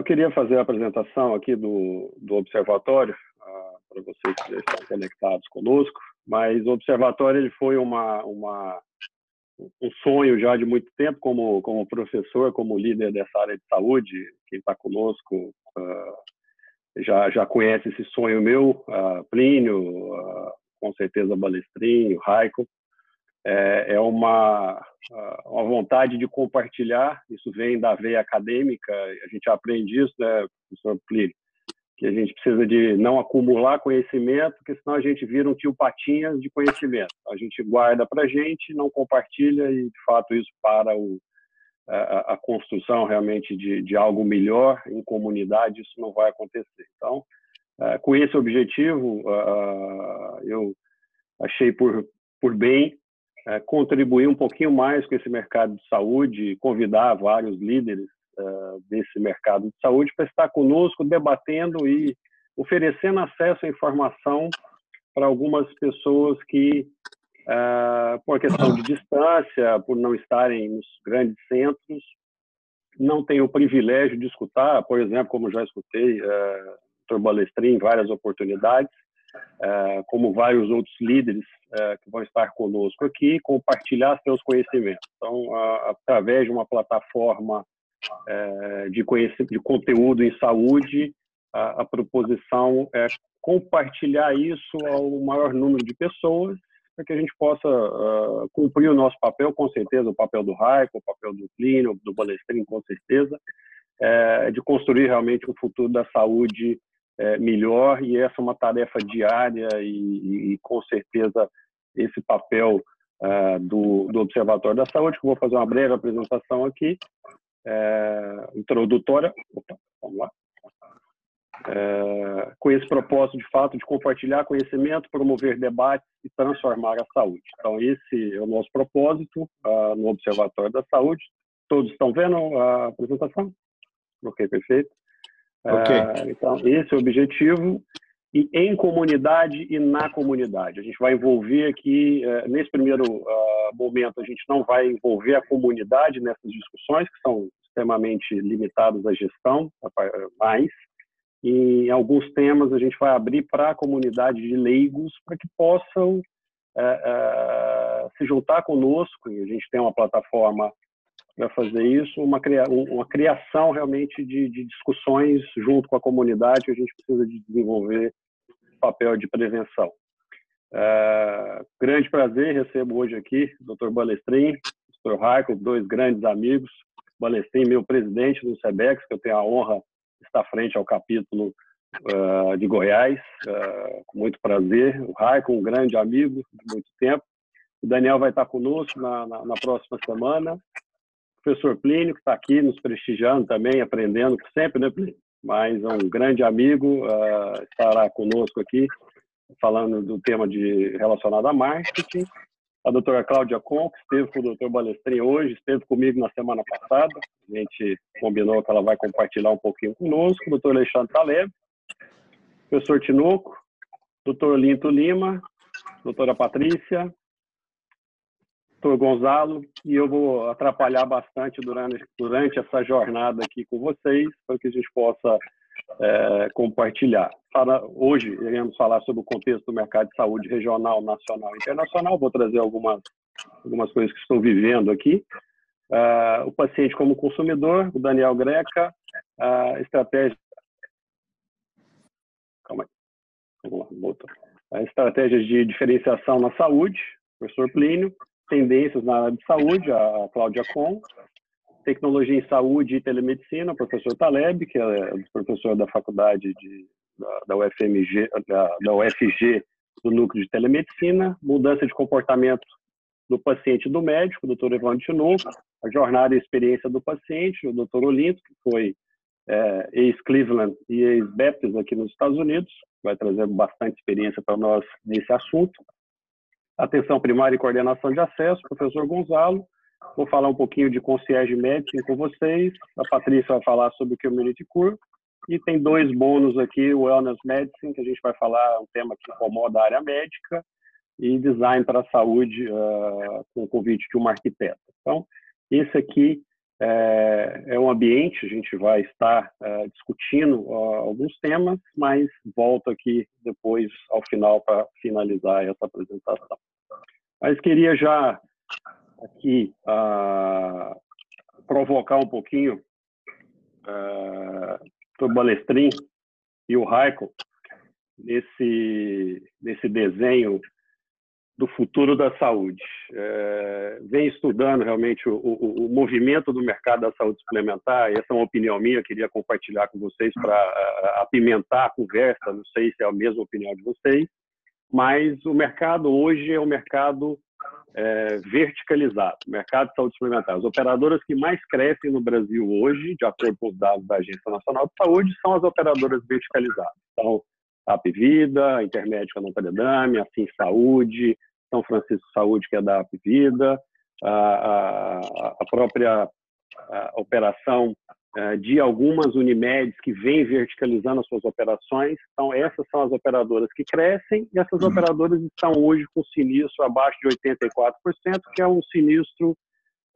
eu queria fazer a apresentação aqui do, do observatório uh, para vocês que estão conectados conosco, mas o observatório ele foi uma, uma, um sonho já de muito tempo como, como professor, como líder dessa área de saúde. Quem está conosco uh, já, já conhece esse sonho meu, uh, Plínio, com certeza Balestrinho, Raico é, é uma, uma vontade de compartilhar, isso vem da veia acadêmica, a gente aprende isso, né, professor Plínio, que a gente precisa de não acumular conhecimento, porque senão a gente vira um tio patinhas de conhecimento. A gente guarda para a gente, não compartilha e, de fato, isso para o, a, a construção realmente de, de, algo melhor em comunidade, isso não vai acontecer. Então, é, com esse objetivo, eu achei por, por bem é, contribuir um pouquinho mais com esse mercado de saúde, convidar vários líderes uh, desse mercado de saúde para estar conosco, debatendo e oferecendo acesso à informação para algumas pessoas que, uh, por questão de distância, por não estarem nos grandes centros, não têm o privilégio de escutar, por exemplo, como já escutei, uh, Dr. Balestrin em várias oportunidades, uh, como vários outros líderes uh, que vão estar conosco aqui, compartilhar seus conhecimentos. Então, através de uma plataforma uh, de, de conteúdo em saúde, a, proposição é compartilhar isso ao maior número de pessoas para que a gente possa uh, cumprir o nosso papel, com certeza, o papel do Raico, o papel do Clínio, do Balestrin, com certeza, de construir realmente um futuro da saúde é, melhor e essa é uma tarefa diária e, e com certeza esse papel uh, do, do, Observatório da Saúde, que eu vou fazer uma breve apresentação aqui, é, introdutória, opa, vamos lá, é, com esse propósito de fato de compartilhar conhecimento, promover debates e transformar a saúde. Então esse é o nosso propósito uh, no Observatório da Saúde. Todos estão vendo a apresentação? Ok, perfeito. Okay. Uh, então, esse é o objetivo. E em comunidade e na comunidade. A gente vai envolver aqui, uh, nesse primeiro uh, momento, a gente não vai envolver a comunidade nessas discussões, que são extremamente limitadas à gestão, mas em alguns temas a gente vai abrir para a comunidade de leigos para que possam se juntar conosco. E a gente tem uma plataforma para fazer isso, uma, cria, uma criação realmente de, de, discussões junto com a comunidade a gente precisa de desenvolver papel de prevenção. É, grande prazer, recebo hoje aqui o Dr. Balestrin, o Dr. Raico, dois grandes amigos. Balestrin, meu presidente do SEBEX, que eu tenho a honra de estar frente ao capítulo uh, de Goiás, uh, com muito prazer. O Raico, um grande amigo de muito tempo. O Daniel vai estar conosco na, na, na próxima semana professor Plínio, que está aqui nos prestigiando também, aprendendo sempre, né, Plínio? Mas é um grande amigo, uh, estará conosco aqui, falando do tema de, relacionado a marketing. A doutora Cláudia Con, que esteve com o doutor Balestrin hoje, esteve comigo na semana passada. A gente combinou que ela vai compartilhar um pouquinho conosco. O doutor Alexandre Taleb, professor Tinoco, doutor Linto Lima, doutora Patrícia, doutor Gonzalo, e eu vou atrapalhar bastante durante, durante essa jornada aqui com vocês, para que a gente possa é, compartilhar. Para, hoje, iremos falar sobre o contexto do mercado de saúde regional, nacional e internacional. Vou trazer algumas, algumas coisas que estou vivendo aqui. Uh, o paciente como consumidor, o Daniel Greca, a estratégia. Calma aí. Vamos lá, volta. A estratégia de diferenciação na saúde, professor Plínio, tendências na área de saúde, a Cláudia Com, tecnologia em saúde e telemedicina, o professor Taleb, que é professor da faculdade de, da, da UFMG, da, da UFG, do núcleo de telemedicina, mudança de comportamento do paciente e do médico, o doutor Evandro Tinoco, a jornada e experiência do paciente, o doutor Olinto, que foi é, ex-Cleveland e ex-Baptist aqui nos Estados Unidos, vai trazer bastante experiência para nós nesse assunto atenção primária e coordenação de acesso, professor Gonzalo. Vou falar um pouquinho de concierge medicine com vocês. A Patrícia vai falar sobre o community cure. E tem dois bônus aqui, o wellness medicine, que a gente vai falar um tema que incomoda a área médica, e design para a saúde, uh, com o convite de uma arquiteta. Então, esse aqui é, é um ambiente, a gente vai estar é, discutindo ó, alguns temas, mas volto aqui depois, ao final, para finalizar essa apresentação. Mas queria já aqui uh, provocar um pouquinho uh, o Balestrin e o Raico nesse, nesse desenho do futuro da saúde. É, vem estudando realmente o, o, o, movimento do mercado da saúde suplementar, essa é uma opinião minha, queria compartilhar com vocês para apimentar a conversa, não sei se é a mesma opinião de vocês, mas o mercado hoje é um mercado é, verticalizado, mercado de saúde suplementar. As operadoras que mais crescem no Brasil hoje, de acordo com os dados da Agência Nacional de Saúde, são as operadoras verticalizadas. Então, a Apvida, a Intermédica Não Paredame, a Sim Saúde, São Francisco Saúde, que é da Apvida, a, a, a própria a operação é, de algumas Unimedes que vêm verticalizando as suas operações. Então, essas são as operadoras que crescem e essas operadoras estão hoje com sinistro abaixo de 84%, que é um sinistro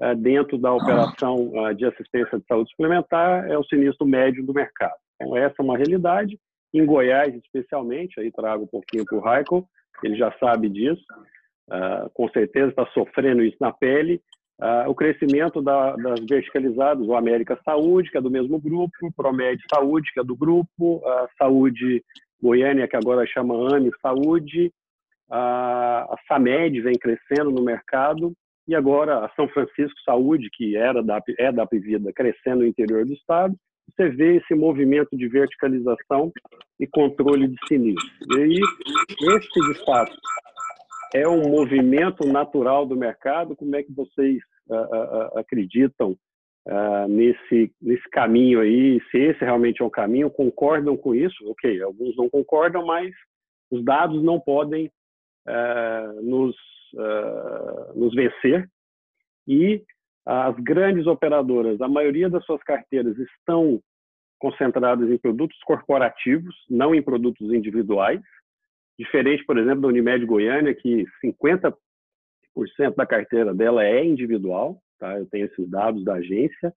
é, dentro da operação é, de assistência de saúde suplementar, é o sinistro médio do mercado. Então, essa é uma realidade. Em Goiás, especialmente, aí trago um pouquinho para o Raico, ele já sabe disso, uh, com certeza está sofrendo isso na pele. Uh, o crescimento da, das verticalizadas, o América Saúde, que é do mesmo grupo, Promed Saúde, que é do grupo, a Saúde Goiânia, que agora chama AME Saúde, a, SAMED vem crescendo no mercado, e agora a São Francisco Saúde, que era da, é da Pivida, crescendo no interior do estado, você vê esse movimento de verticalização e controle de sinistro. E aí, esse, de é um movimento natural do mercado. Como é que vocês uh, uh, acreditam uh, nesse, nesse caminho aí? Se esse realmente é um caminho, concordam com isso? Ok, alguns não concordam, mas os dados não podem nos, nos vencer. E as grandes operadoras, a maioria das suas carteiras estão concentradas em produtos corporativos, não em produtos individuais. Diferente, por exemplo, da Unimed Goiânia, que 50% da carteira dela é individual, tá? Eu tenho esses dados da agência.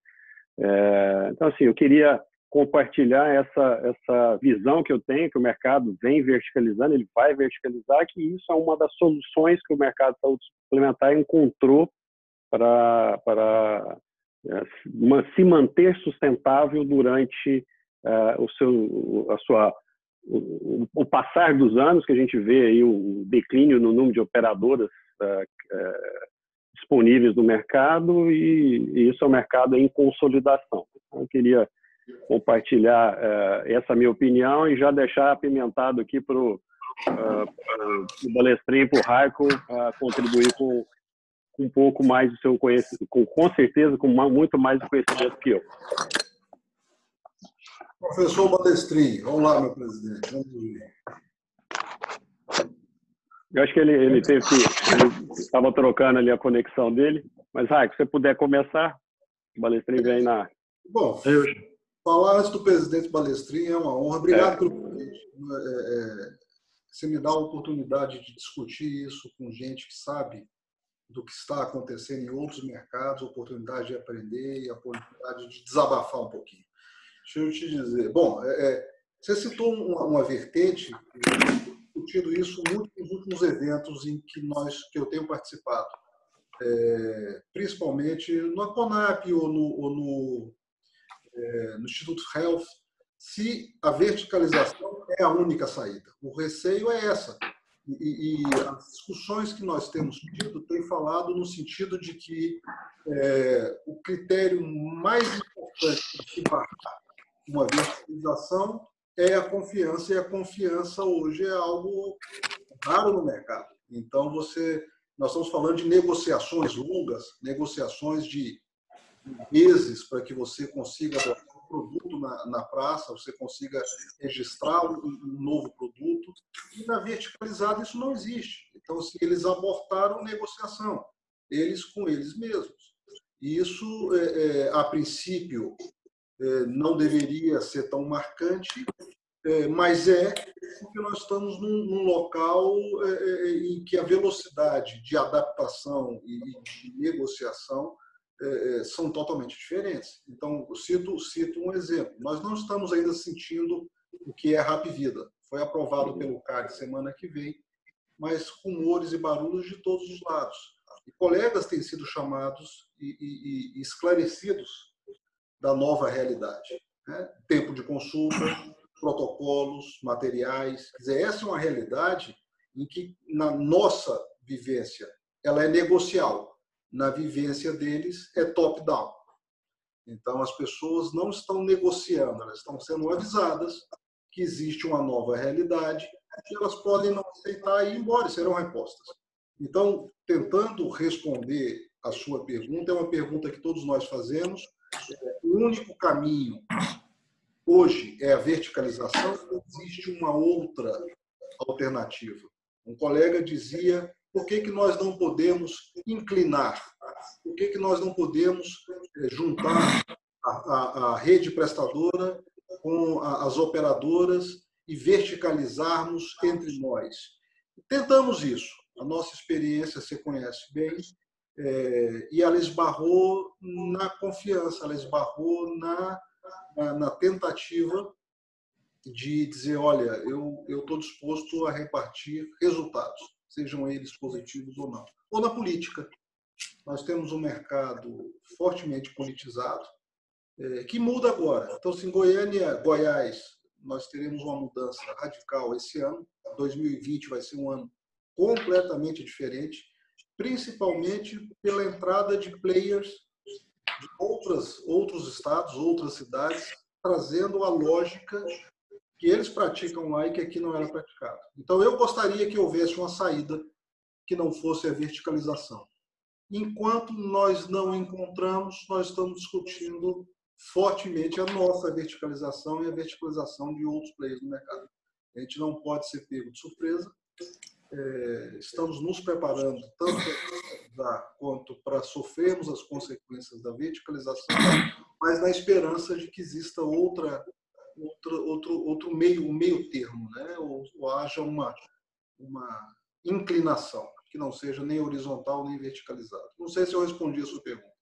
É, então, assim, eu queria compartilhar essa, essa visão que eu tenho, que o mercado vem verticalizando, ele vai verticalizar, que isso é uma das soluções que o mercado de saúde suplementar encontrou para, para é, se manter sustentável durante uh, o seu, a sua, o, passar dos anos, que a gente vê aí o declínio no número de operadoras uh, uh, disponíveis no mercado e, e, isso é um mercado em consolidação. Então, eu queria compartilhar essa minha opinião e já deixar apimentado aqui para o uh, Balestrinho, para o Raico, contribuir com um pouco mais do seu conhecimento, com, com certeza com muito mais conhecimento que eu. Professor Balestrin, vamos lá, meu presidente. Vamos ver. Eu acho que ele, ele teve que. Ele estava trocando ali a conexão dele. Mas, Raik, se você puder começar, o Balestrin vem na. Bom, eu... falar antes do presidente Balestrin é uma honra. Obrigado é. pelo convite. É, é, você me dá a oportunidade de discutir isso com gente que sabe do que está acontecendo em outros mercados, oportunidade de aprender e a oportunidade de desabafar um pouquinho. Deixa eu te dizer. Bom, é, é você citou uma, uma vertente, discutido isso muito nos últimos eventos em que nós, que eu tenho participado, é, principalmente no CONAP ou no, ou no, é, no Instituto Health, se a verticalização é a única saída. O receio é essa, e, e, as discussões que nós temos tido têm falado no sentido de que é, o critério mais importante de marcar uma verticalização é a confiança, e a confiança hoje é algo raro no mercado. Então, você, nós estamos falando de negociações longas, negociações de meses para que você consiga produto na, na praça, você consiga registrar um, um, novo produto. E na verticalizada isso não existe. Então, assim, eles abortaram negociação, eles com eles mesmos. E isso, é, é, a princípio, não deveria ser tão marcante, é, mas é porque nós estamos num, local é, é, em que a velocidade de adaptação e de negociação é, é, são totalmente diferentes. Então, cito, cito um exemplo. Nós não estamos ainda sentindo o que é Rap Vida. Foi aprovado pelo CAD semana que vem, mas rumores e barulhos de todos os lados. E colegas têm sido chamados e, e, e esclarecidos da nova realidade. Né? Tempo de consulta, protocolos, materiais. Quer dizer, essa é uma realidade em que, na nossa vivência, ela é negocial na vivência deles é top-down. Então, as pessoas não estão negociando, elas estão sendo avisadas que existe uma nova realidade e elas podem não aceitar e ir embora, serão repostas. Então, tentando responder a sua pergunta, é uma pergunta que todos nós fazemos. O único caminho hoje é a verticalização, existe uma outra alternativa. Um colega dizia por que, que nós não podemos inclinar? Por que, que nós não podemos eh, juntar a, a, a rede prestadora com a, as operadoras e verticalizarmos entre nós? Tentamos isso. A nossa experiência você conhece bem, é, e ela esbarrou na confiança, ela esbarrou na, na, na tentativa de dizer, olha, eu estou disposto a repartir resultados sejam eles positivos ou não. Ou na política. Nós temos um mercado fortemente politizado, é, que muda agora. Então, se em Goiânia, Goiás, nós teremos uma mudança radical esse ano, 2020 vai ser um ano completamente diferente, principalmente pela entrada de players de outras, outros estados, outras cidades, trazendo a lógica que eles praticam lá e que aqui não era praticado. Então, eu gostaria que houvesse uma saída que não fosse a verticalização. Enquanto nós não encontramos, nós estamos discutindo fortemente a nossa verticalização e a verticalização de outros players no mercado. A gente não pode ser pego de surpresa. É, estamos nos preparando tanto para quanto para sofrermos as consequências da verticalização, mas na esperança de que exista outra outro, outro, outro meio, um meio termo, né? ou, ou haja uma, uma inclinação, que não seja nem horizontal nem verticalizado. Não sei se eu respondi a sua pergunta.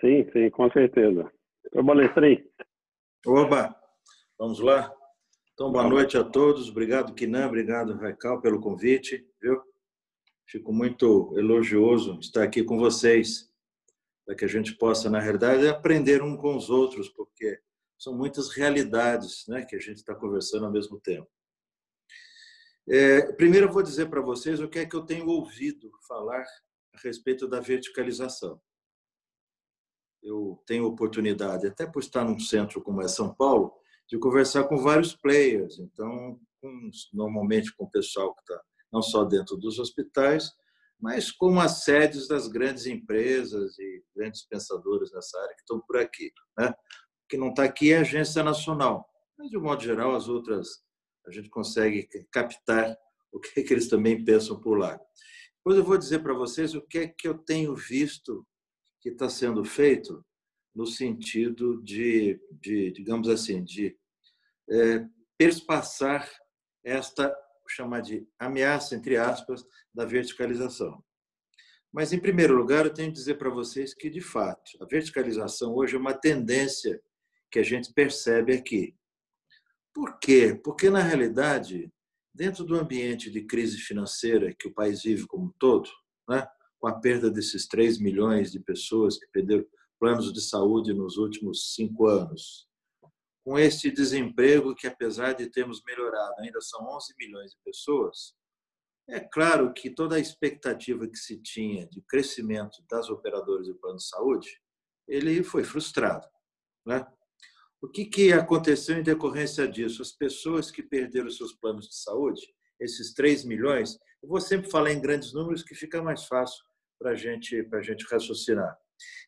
Sim, sim, com certeza. Ô, Balestrin. Oba, vamos lá? Então, boa noite a todos. Obrigado, Kinan. Obrigado, Raical, pelo convite. Viu? Fico muito elogioso estar aqui com vocês, para que a gente possa, na realidade, aprender um com os outros, porque são muitas realidades né, que a gente está conversando ao mesmo tempo. É, primeiro, eu vou dizer para vocês o que é que eu tenho ouvido falar a respeito da verticalização. Eu tenho oportunidade, até por estar num centro como é São Paulo, de conversar com vários players. Então, com, normalmente com o pessoal que está não só dentro dos hospitais, mas com as sedes das grandes empresas e grandes pensadores nessa área que estão por aqui. Né? que não está aqui é a agência nacional. Mas, de um modo geral, as outras, a gente consegue captar o que, é que eles também pensam por lá. Depois eu vou dizer para vocês o que é que eu tenho visto que está sendo feito no sentido de, de digamos assim, de é, perspassar esta, chamar de ameaça, entre aspas, da verticalização. Mas, em primeiro lugar, eu tenho que dizer para vocês que, de fato, a verticalização hoje é uma tendência que a gente percebe aqui. Por quê? Porque, na realidade, dentro do ambiente de crise financeira que o país vive como um todo, né, com a perda desses 3 milhões de pessoas que perderam planos de saúde nos últimos cinco anos, com este desemprego que, apesar de termos melhorado, ainda são 11 milhões de pessoas, é claro que toda a expectativa que se tinha de crescimento das operadoras de plano de saúde, ele foi frustrado. Né? O que, que aconteceu em decorrência disso? As pessoas que perderam seus planos de saúde, esses 3 milhões, eu vou sempre falar em grandes números que fica mais fácil para gente, a gente raciocinar.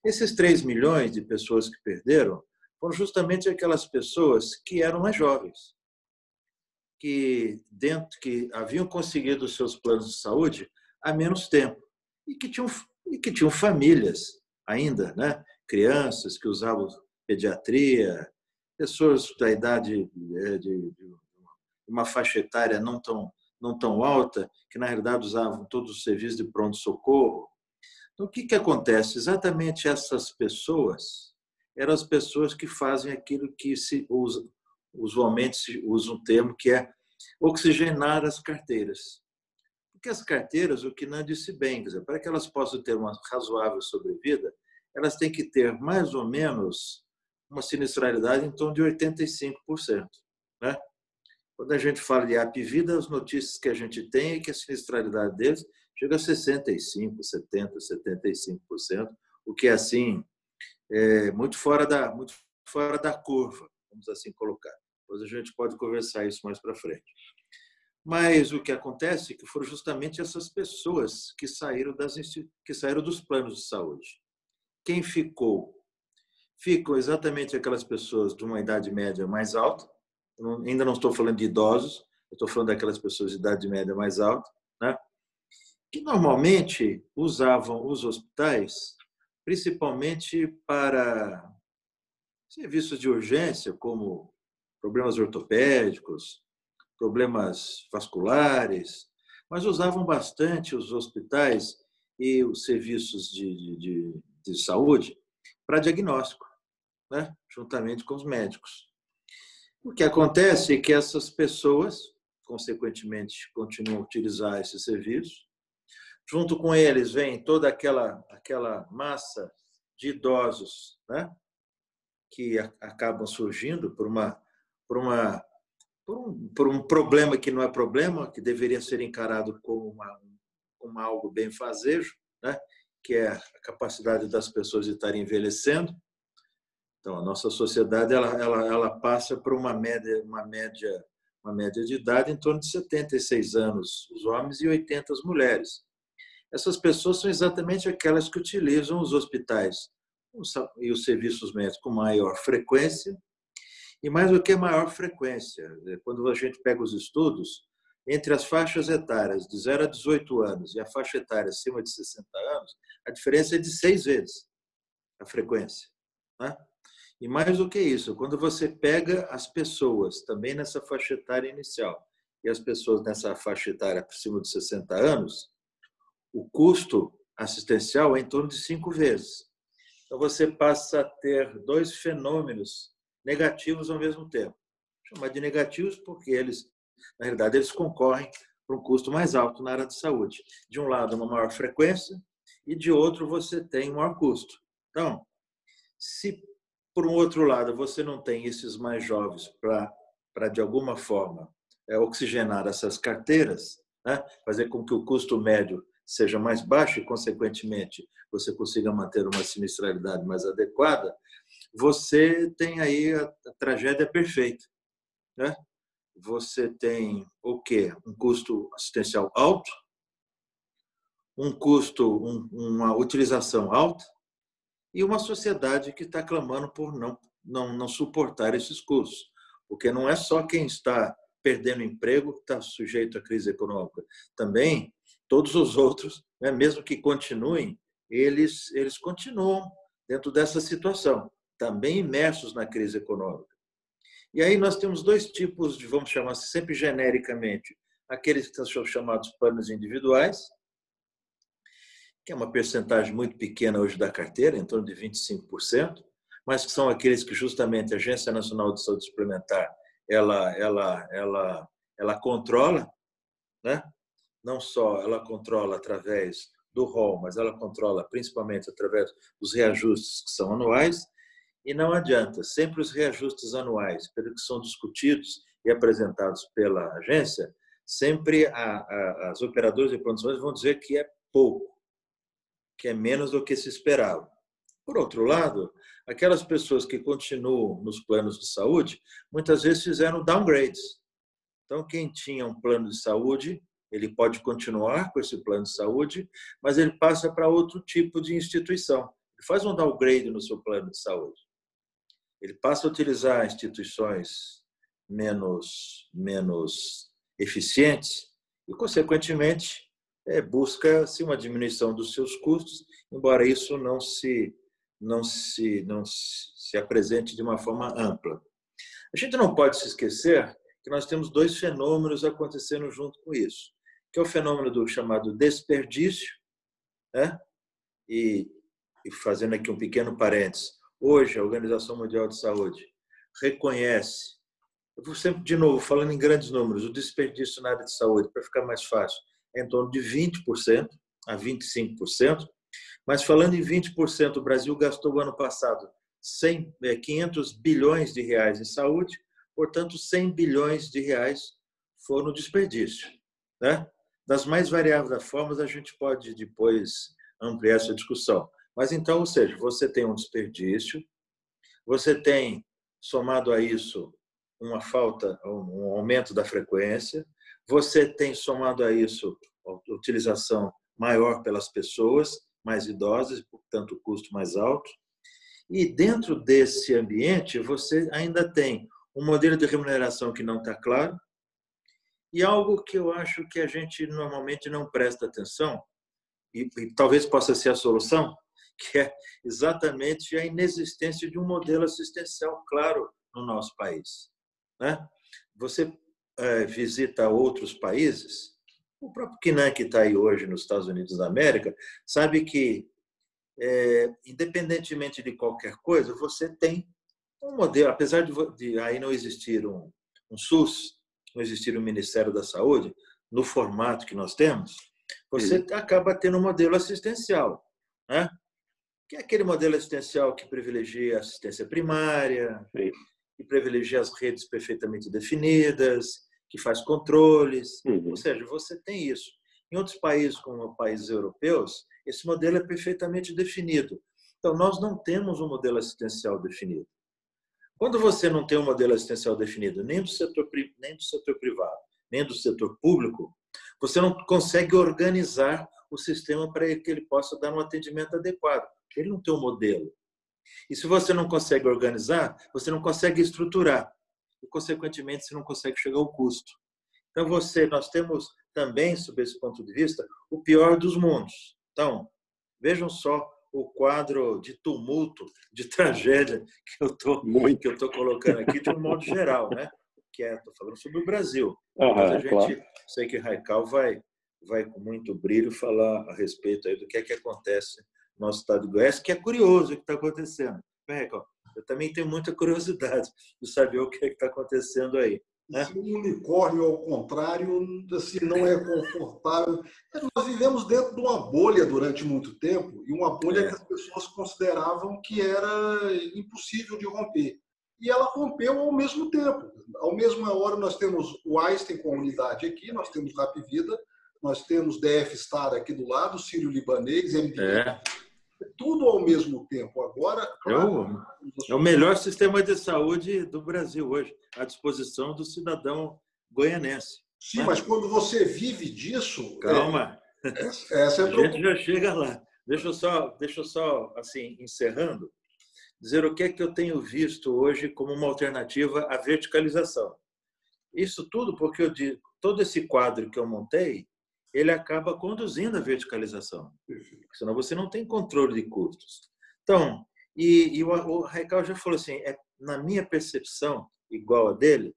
Esses 3 milhões de pessoas que perderam foram justamente aquelas pessoas que eram mais jovens, que dentro que haviam conseguido os seus planos de saúde há menos tempo e que tinham e que tinham famílias ainda, né? Crianças que usavam pediatria, pessoas da idade é, de, uma faixa etária não tão, não tão alta, que na realidade usavam todos os serviços de pronto-socorro. Então, o que, que acontece? Exatamente essas pessoas eram as pessoas que fazem aquilo que se usa, usualmente se usa um termo que é oxigenar as carteiras. Porque as carteiras, o que não disse bem, dizer, para que elas possam ter uma razoável sobrevida, elas têm que ter mais ou menos uma sinistralidade em torno de 85%. Né? Quando a gente fala de app vida, as notícias que a gente tem é que a sinistralidade deles chega a 65%, 70%, 75%, o que é assim, é muito fora da, muito fora da curva, vamos assim colocar. Depois a gente pode conversar isso mais para frente. Mas o que acontece é que foram justamente essas pessoas que saíram, das, que saíram dos planos de saúde. Quem ficou? Ficam exatamente aquelas pessoas de uma idade média mais alta, ainda não estou falando de idosos, estou falando daquelas pessoas de idade média mais alta? Que normalmente usavam os hospitais principalmente para serviços de urgência, como problemas ortopédicos, problemas vasculares, mas usavam bastante os hospitais e os serviços de, de, de saúde para diagnóstico, né? juntamente com os médicos. O que acontece é que essas pessoas, consequentemente, continuam a utilizar esse serviço, Junto com eles vem toda aquela, aquela massa de idosos né? que acabam surgindo por, uma, por, uma, por, um, por um problema que não é problema, que deveria ser encarado como, uma, como algo bem fazejo, né? que é a capacidade das pessoas de estarem envelhecendo. Então, a nossa sociedade ela, ela, ela passa por uma média, uma média uma média de idade em torno de 76 anos os homens e 80 as mulheres. Essas pessoas são exatamente aquelas que utilizam os hospitais e os serviços médicos com maior frequência. E mais do que maior frequência, é, quando a gente pega os estudos, entre as faixas etárias de 0 a 18 anos e a faixa etária acima de 60 anos, a diferença é de seis vezes a frequência. Né? E mais do que isso, quando você pega as pessoas também nessa faixa etária inicial e as pessoas nessa faixa etária acima de 60 anos, o custo assistencial é em torno de cinco vezes. Então, você passa a ter dois fenômenos negativos ao mesmo tempo. Chamar de negativos porque eles, na realidade, eles concorrem para um custo mais alto na área de saúde. De um lado, uma maior frequência e de outro, você tem um maior custo. Então, se por um outro lado você não tem esses mais jovens para, para de alguma forma, é, oxigenar essas carteiras, né? fazer com que o custo médio seja mais baixo e, consequentemente, você consiga manter uma sinistralidade mais adequada, você tem aí a, tragédia perfeita. Né? Você tem o quê? Um custo assistencial alto, um custo, um, uma utilização alta e uma sociedade que está clamando por não, não, não suportar esses custos. Porque não é só quem está perdendo emprego que está sujeito à crise econômica. Também todos os outros, né, mesmo que continuem, eles, eles continuam dentro dessa situação, também imersos na crise econômica. E aí nós temos dois tipos de, vamos chamar sempre genericamente, aqueles que são chamados planos individuais, que é uma percentagem muito pequena hoje da carteira, em torno de 25%, mas que são aqueles que justamente a Agência Nacional de Saúde Suplementar ela, ela, ela, ela controla, né? Não só ela controla através do rol, mas ela controla principalmente através dos reajustes que são anuais, e não adianta, sempre os reajustes anuais, pelo que são discutidos e apresentados pela agência, sempre a, a, as operadoras de produções vão dizer que é pouco, que é menos do que se esperava. Por outro lado, aquelas pessoas que continuam nos planos de saúde, muitas vezes fizeram downgrades. Então, quem tinha um plano de saúde ele pode continuar com esse plano de saúde, mas ele passa para outro tipo de instituição. Ele faz um downgrade no seu plano de saúde. Ele passa a utilizar instituições menos, menos eficientes e, consequentemente, é, busca se uma diminuição dos seus custos, embora isso não se não se não se apresente de uma forma ampla. A gente não pode se esquecer que nós temos dois fenômenos acontecendo junto com isso que é o fenômeno do chamado desperdício, né? e, e fazendo aqui um pequeno parênteses, hoje a Organização Mundial de Saúde reconhece, eu vou sempre, de novo, falando em grandes números, o desperdício na área de saúde, para ficar mais fácil, é em torno de 20% a 25%, mas falando em 20%, o Brasil gastou ano passado 100, 500 é, bilhões de reais em saúde, portanto, 100 bilhões de reais foram desperdício. Né? Das mais variáveis formas, a gente pode depois ampliar essa discussão. Mas então, ou seja, você tem um desperdício, você tem, somado a isso, uma falta, um aumento da frequência, você tem, somado a isso, a utilização maior pelas pessoas mais idosas, portanto, o custo mais alto. E dentro desse ambiente, você ainda tem um modelo de remuneração que não está claro e algo que eu acho que a gente normalmente não presta atenção, e, e talvez possa ser a solução, que é exatamente a inexistência de um modelo assistencial claro no nosso país. Né? Você é, visita outros países, o próprio Kinan, que está aí hoje nos Estados Unidos da América, sabe que, é, independentemente de qualquer coisa, você tem um modelo, apesar de, de aí não existir um, um SUS, não existir um Ministério da Saúde, no formato que nós temos, você Sim. acaba tendo um modelo assistencial. Né? que é aquele modelo assistencial que privilegia a assistência primária, Sim. que privilegia as redes perfeitamente definidas, que faz controles. Uhum. Ou seja, você tem isso. Em outros países, como países europeus, esse modelo é perfeitamente definido. Então, nós não temos um modelo assistencial definido. Quando você não tem um modelo assistencial definido, nem do setor, nem do setor privado, nem do setor público, você não consegue organizar o sistema para que ele possa dar um atendimento adequado. Ele não tem um modelo. E se você não consegue organizar, você não consegue estruturar. E, consequentemente, você não consegue chegar ao custo. Então, você, nós temos também, sob esse ponto de vista, o pior dos mundos. Então, vejam só o quadro de tumulto, de tragédia que eu tô, que eu tô colocando aqui de um modo geral, né? Que é, tô falando sobre o Brasil. Uhum, Mas a gente, claro. sei que Raical vai, vai com muito brilho falar a respeito aí do que é que acontece nosso estado de Goiás, que é curioso o que está acontecendo. Eu também tenho muita curiosidade de saber o que é está acontecendo aí. Né? Um unicórnio, ao contrário, assim, não é confortável. Nós vivemos dentro de uma bolha durante muito tempo, e uma bolha é. que as pessoas consideravam que era impossível de romper. E ela rompeu ao mesmo tempo. Ao mesma hora, nós temos o Einstein com a unidade aqui, nós temos Rap Vida, nós temos DF Star aqui do lado, Sírio Libanês, MDM. É tudo ao mesmo tempo. Agora, claro, é, o, é o melhor sistema de saúde do Brasil hoje, à disposição do cidadão goianense. Sim, mas, mas quando você vive disso. Calma. É, essa é a, a gente já chega lá. Deixa eu só, deixa eu só assim, encerrando, dizer o que é que eu tenho visto hoje como uma alternativa à verticalização. Isso tudo porque eu digo, todo esse quadro que eu montei ele acaba conduzindo a verticalização. Senão você não tem controle de custos. Então, e, e o, o Raical já falou assim, é, na minha percepção, igual a dele,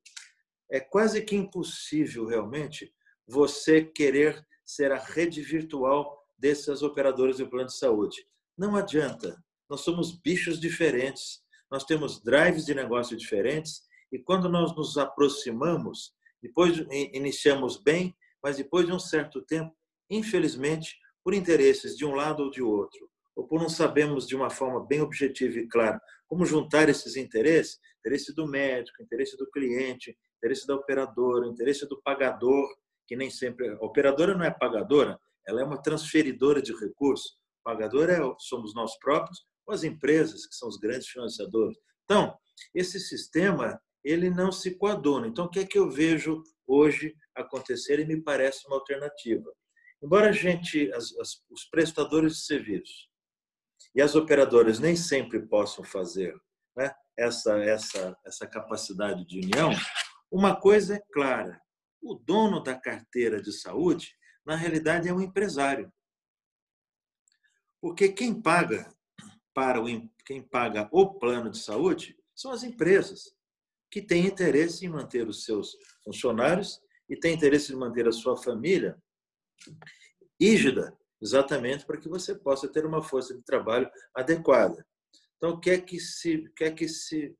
é quase que impossível realmente você querer ser a rede virtual dessas operadoras de plano de saúde. Não adianta. Nós somos bichos diferentes. Nós temos drives de negócio diferentes e quando nós nos aproximamos, depois iniciamos bem, mas depois de um certo tempo, infelizmente, por interesses de um lado ou de outro, ou por não sabemos de uma forma bem objetiva e clara como juntar esses interesses, interesse do médico, interesse do cliente, interesse da operadora, interesse do pagador, que nem sempre a operadora não é pagadora, ela é uma transferidora de recursos. O pagador é somos nós próprios ou as empresas que são os grandes financiadores. Então, esse sistema ele não se coaduna. Então, o que é que eu vejo hoje acontecer e me parece uma alternativa. Embora a gente, as, as, os prestadores de serviços e as operadoras nem sempre possam fazer né, essa, essa, essa capacidade de união, uma coisa é clara: o dono da carteira de saúde, na realidade, é um empresário. Porque quem paga para o quem paga o plano de saúde são as empresas que têm interesse em manter os seus funcionários e tem interesse em manter a sua família rígida exatamente para que você possa ter uma força de trabalho adequada. Então, o que é que se, o que é que se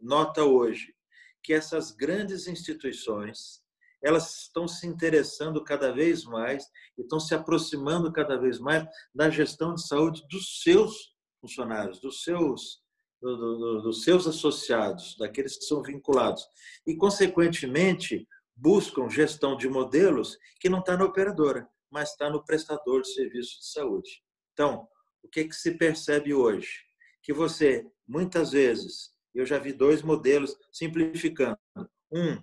nota hoje? Que essas grandes instituições elas estão se interessando cada vez mais e estão se aproximando cada vez mais da gestão de saúde dos seus funcionários, dos seus, do, do, dos seus associados, daqueles que são vinculados. E, consequentemente, buscam gestão de modelos que não está na operadora, mas está no prestador de serviço de saúde. Então, o que, que se percebe hoje? Que você, muitas vezes, eu já vi dois modelos simplificando. Um,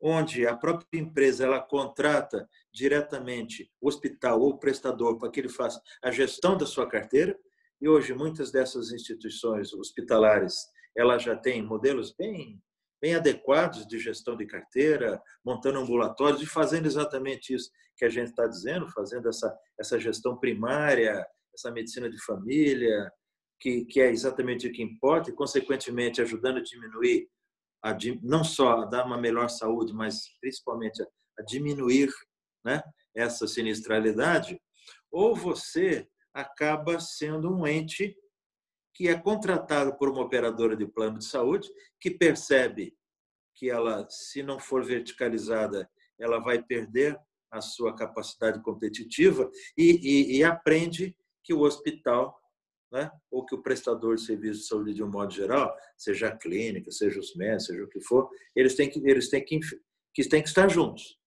onde a própria empresa ela contrata diretamente o hospital ou o prestador para que ele faça a gestão da sua carteira. E hoje muitas dessas instituições hospitalares ela já têm modelos bem bem adequados de gestão de carteira, montando ambulatórios e fazendo exatamente isso que a gente está dizendo, fazendo essa essa gestão primária, essa medicina de família, que, que é exatamente o que importa e, consequentemente, ajudando a diminuir a, não só a dar uma melhor saúde, mas principalmente a, a diminuir né, essa sinistralidade, ou você acaba sendo um ente que é contratado por uma operadora de plano de saúde, que percebe que ela, se não for verticalizada, ela vai perder a sua capacidade competitiva e, e, e aprende que o hospital né? ou que o prestador de serviço de saúde, de um modo geral, seja a clínica, seja os médicos, seja o que for, eles têm que, eles têm que, que, têm que estar juntos.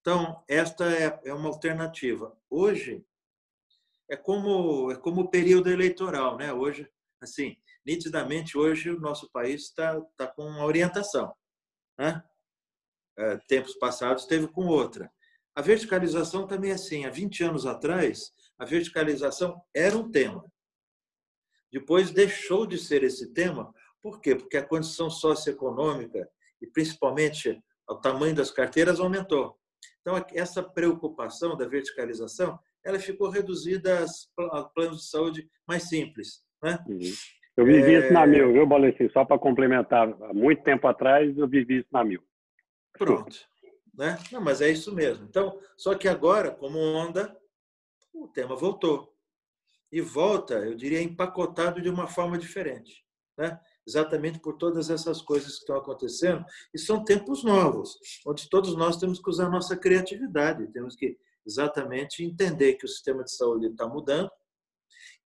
Então, esta é, é uma alternativa. Hoje, é como, é como o período eleitoral. Né? Hoje, assim, nitidamente, hoje o nosso país está tá com uma orientação. Né? É, tempos passados teve com outra. A verticalização também é assim. Há 20 anos atrás, a verticalização era um tema. Depois deixou de ser esse tema, por quê? Porque a condição socioeconômica e principalmente o tamanho das carteiras aumentou. Então, essa preocupação da verticalização, ela ficou reduzida a planos de saúde mais simples. Né? Uhum. Eu vivi é... isso na Mil, viu, Boletim? Só para complementar, há muito tempo atrás eu vivi isso na Mil. Pronto. Né? Não, mas é isso mesmo. Então, só que agora, como onda, o tema voltou e volta, eu diria, empacotado de uma forma diferente. Né? Exatamente por todas essas coisas que estão acontecendo. E são tempos novos, onde todos nós temos que usar nossa criatividade, temos que exatamente entender que o sistema de saúde está mudando,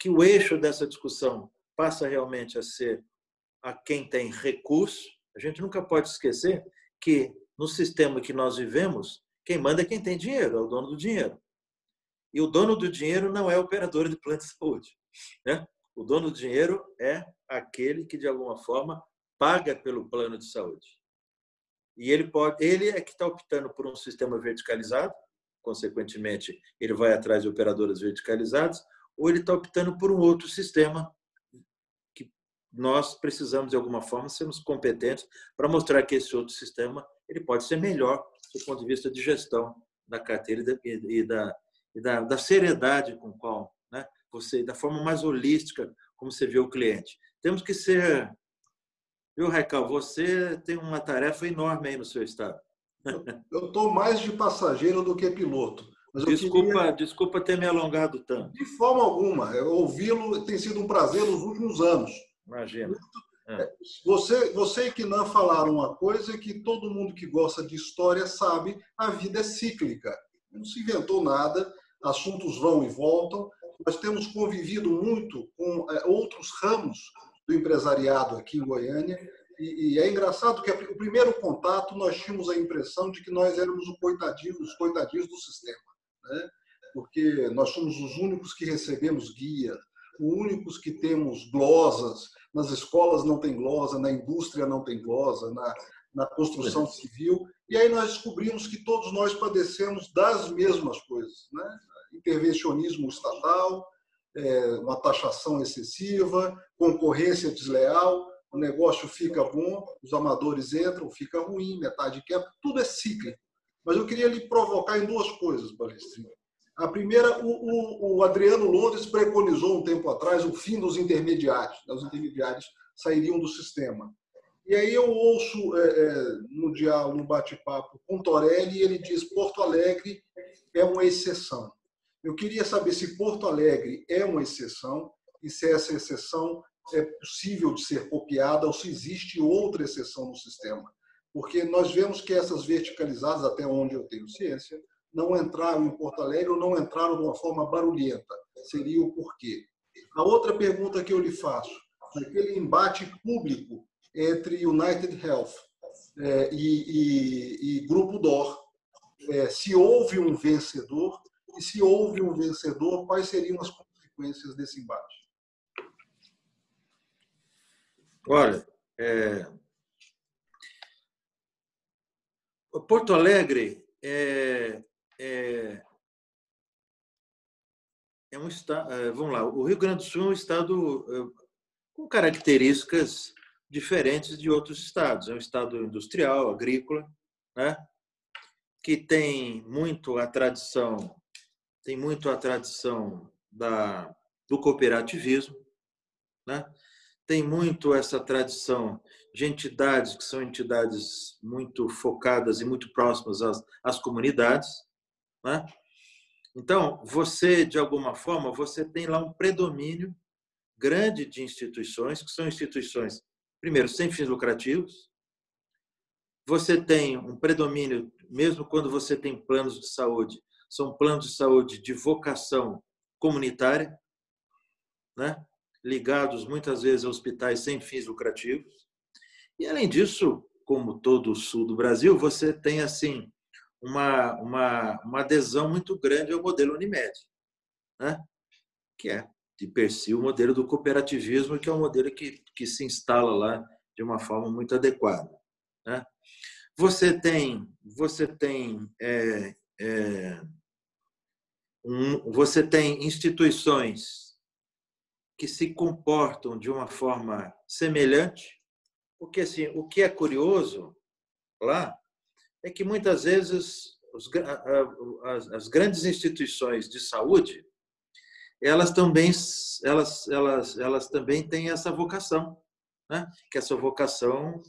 que o eixo dessa discussão passa realmente a ser a quem tem recurso. A gente nunca pode esquecer que no sistema que nós vivemos, quem manda é quem tem dinheiro, é o dono do dinheiro. E o dono do dinheiro não é operador de plano de saúde. Né? O dono do dinheiro é aquele que, de alguma forma, paga pelo plano de saúde. E ele, pode, ele é que está optando por um sistema verticalizado, consequentemente, ele vai atrás de operadoras verticalizadas, ou ele está optando por um outro sistema que nós precisamos, de alguma forma, sermos competentes para mostrar que esse outro sistema ele pode ser melhor do ponto de vista de gestão da carteira e da, e da, da seriedade com qual né, você, da forma mais holística como você vê o cliente. Temos que ser. Viu, Raical? Você tem uma tarefa enorme aí no seu estado. Eu estou mais de passageiro do que piloto. Desculpa, queria... desculpa ter me alongado tanto. De forma alguma. Ouvi-lo tem sido um prazer nos últimos anos. Imagina. É. Você, você e Kinan falaram uma coisa que todo mundo que gosta de história sabe: a vida é cíclica. Não se inventou nada assuntos vão e voltam. Nós temos convivido muito com é, outros ramos do empresariado aqui em Goiânia. E, é engraçado que o primeiro contato nós tínhamos a impressão de que nós éramos o coitadinho, os coitadinhos do sistema. Né? Porque nós somos os únicos que recebemos guia, os únicos que temos glosas. Nas escolas não tem glosa, na indústria não tem glosa, na, na construção civil. E aí nós descobrimos que todos nós padecemos das mesmas coisas. Né? intervencionismo estatal, é, uma taxação excessiva, concorrência desleal, o negócio fica bom, os amadores entram, fica ruim, metade quebra, tudo é cíclico. Mas eu queria lhe provocar em duas coisas, Palestrinho. A primeira, o, o, o, Adriano Londres preconizou um tempo atrás o fim dos intermediários. Os intermediários sairiam do sistema. E aí eu ouço é, é, no diálogo, no bate-papo com Torelli, ele diz Porto Alegre é uma exceção. Eu queria saber se Porto Alegre é uma exceção e se essa exceção é possível de ser copiada ou se existe outra exceção no sistema. Porque nós vemos que essas verticalizadas, até onde eu tenho ciência, não entraram em Porto Alegre ou não entraram de uma forma barulhenta. Seria o porquê. A outra pergunta que eu lhe faço, naquele embate público entre United Health é, e, e, e, Grupo DOR, é, se houve um vencedor e se houve um vencedor, quais seriam as consequências desse embate? Olha, é... Porto Alegre é, é, é um estado. É, vamos lá, o Rio Grande do Sul é um estado é, com características diferentes de outros estados. É um estado industrial, agrícola, né? que tem muito a tradição, tem muito a tradição da, do cooperativismo, né? tem muito essa tradição de entidades que são entidades muito focadas e muito próximas às, às comunidades. Né? Então, você, de alguma forma, você tem lá um predomínio grande de instituições, que são instituições, primeiro, sem fins lucrativos. Você tem um predomínio, mesmo quando você tem planos de saúde, são planos de saúde de vocação comunitária, né? ligados muitas vezes a hospitais sem fins lucrativos. E além disso, como todo o sul do Brasil, você tem assim uma, uma, uma adesão muito grande ao modelo Unimed, né? que é de per si o modelo do cooperativismo, que é um modelo que, que se instala lá de uma forma muito adequada. Né? Você tem, você tem, é, é, um, você tem instituições que se comportam de uma forma semelhante, porque assim, o que é curioso lá é que muitas vezes os, as, as, grandes instituições de saúde elas também elas elas elas também têm essa vocação, né? Que essa vocação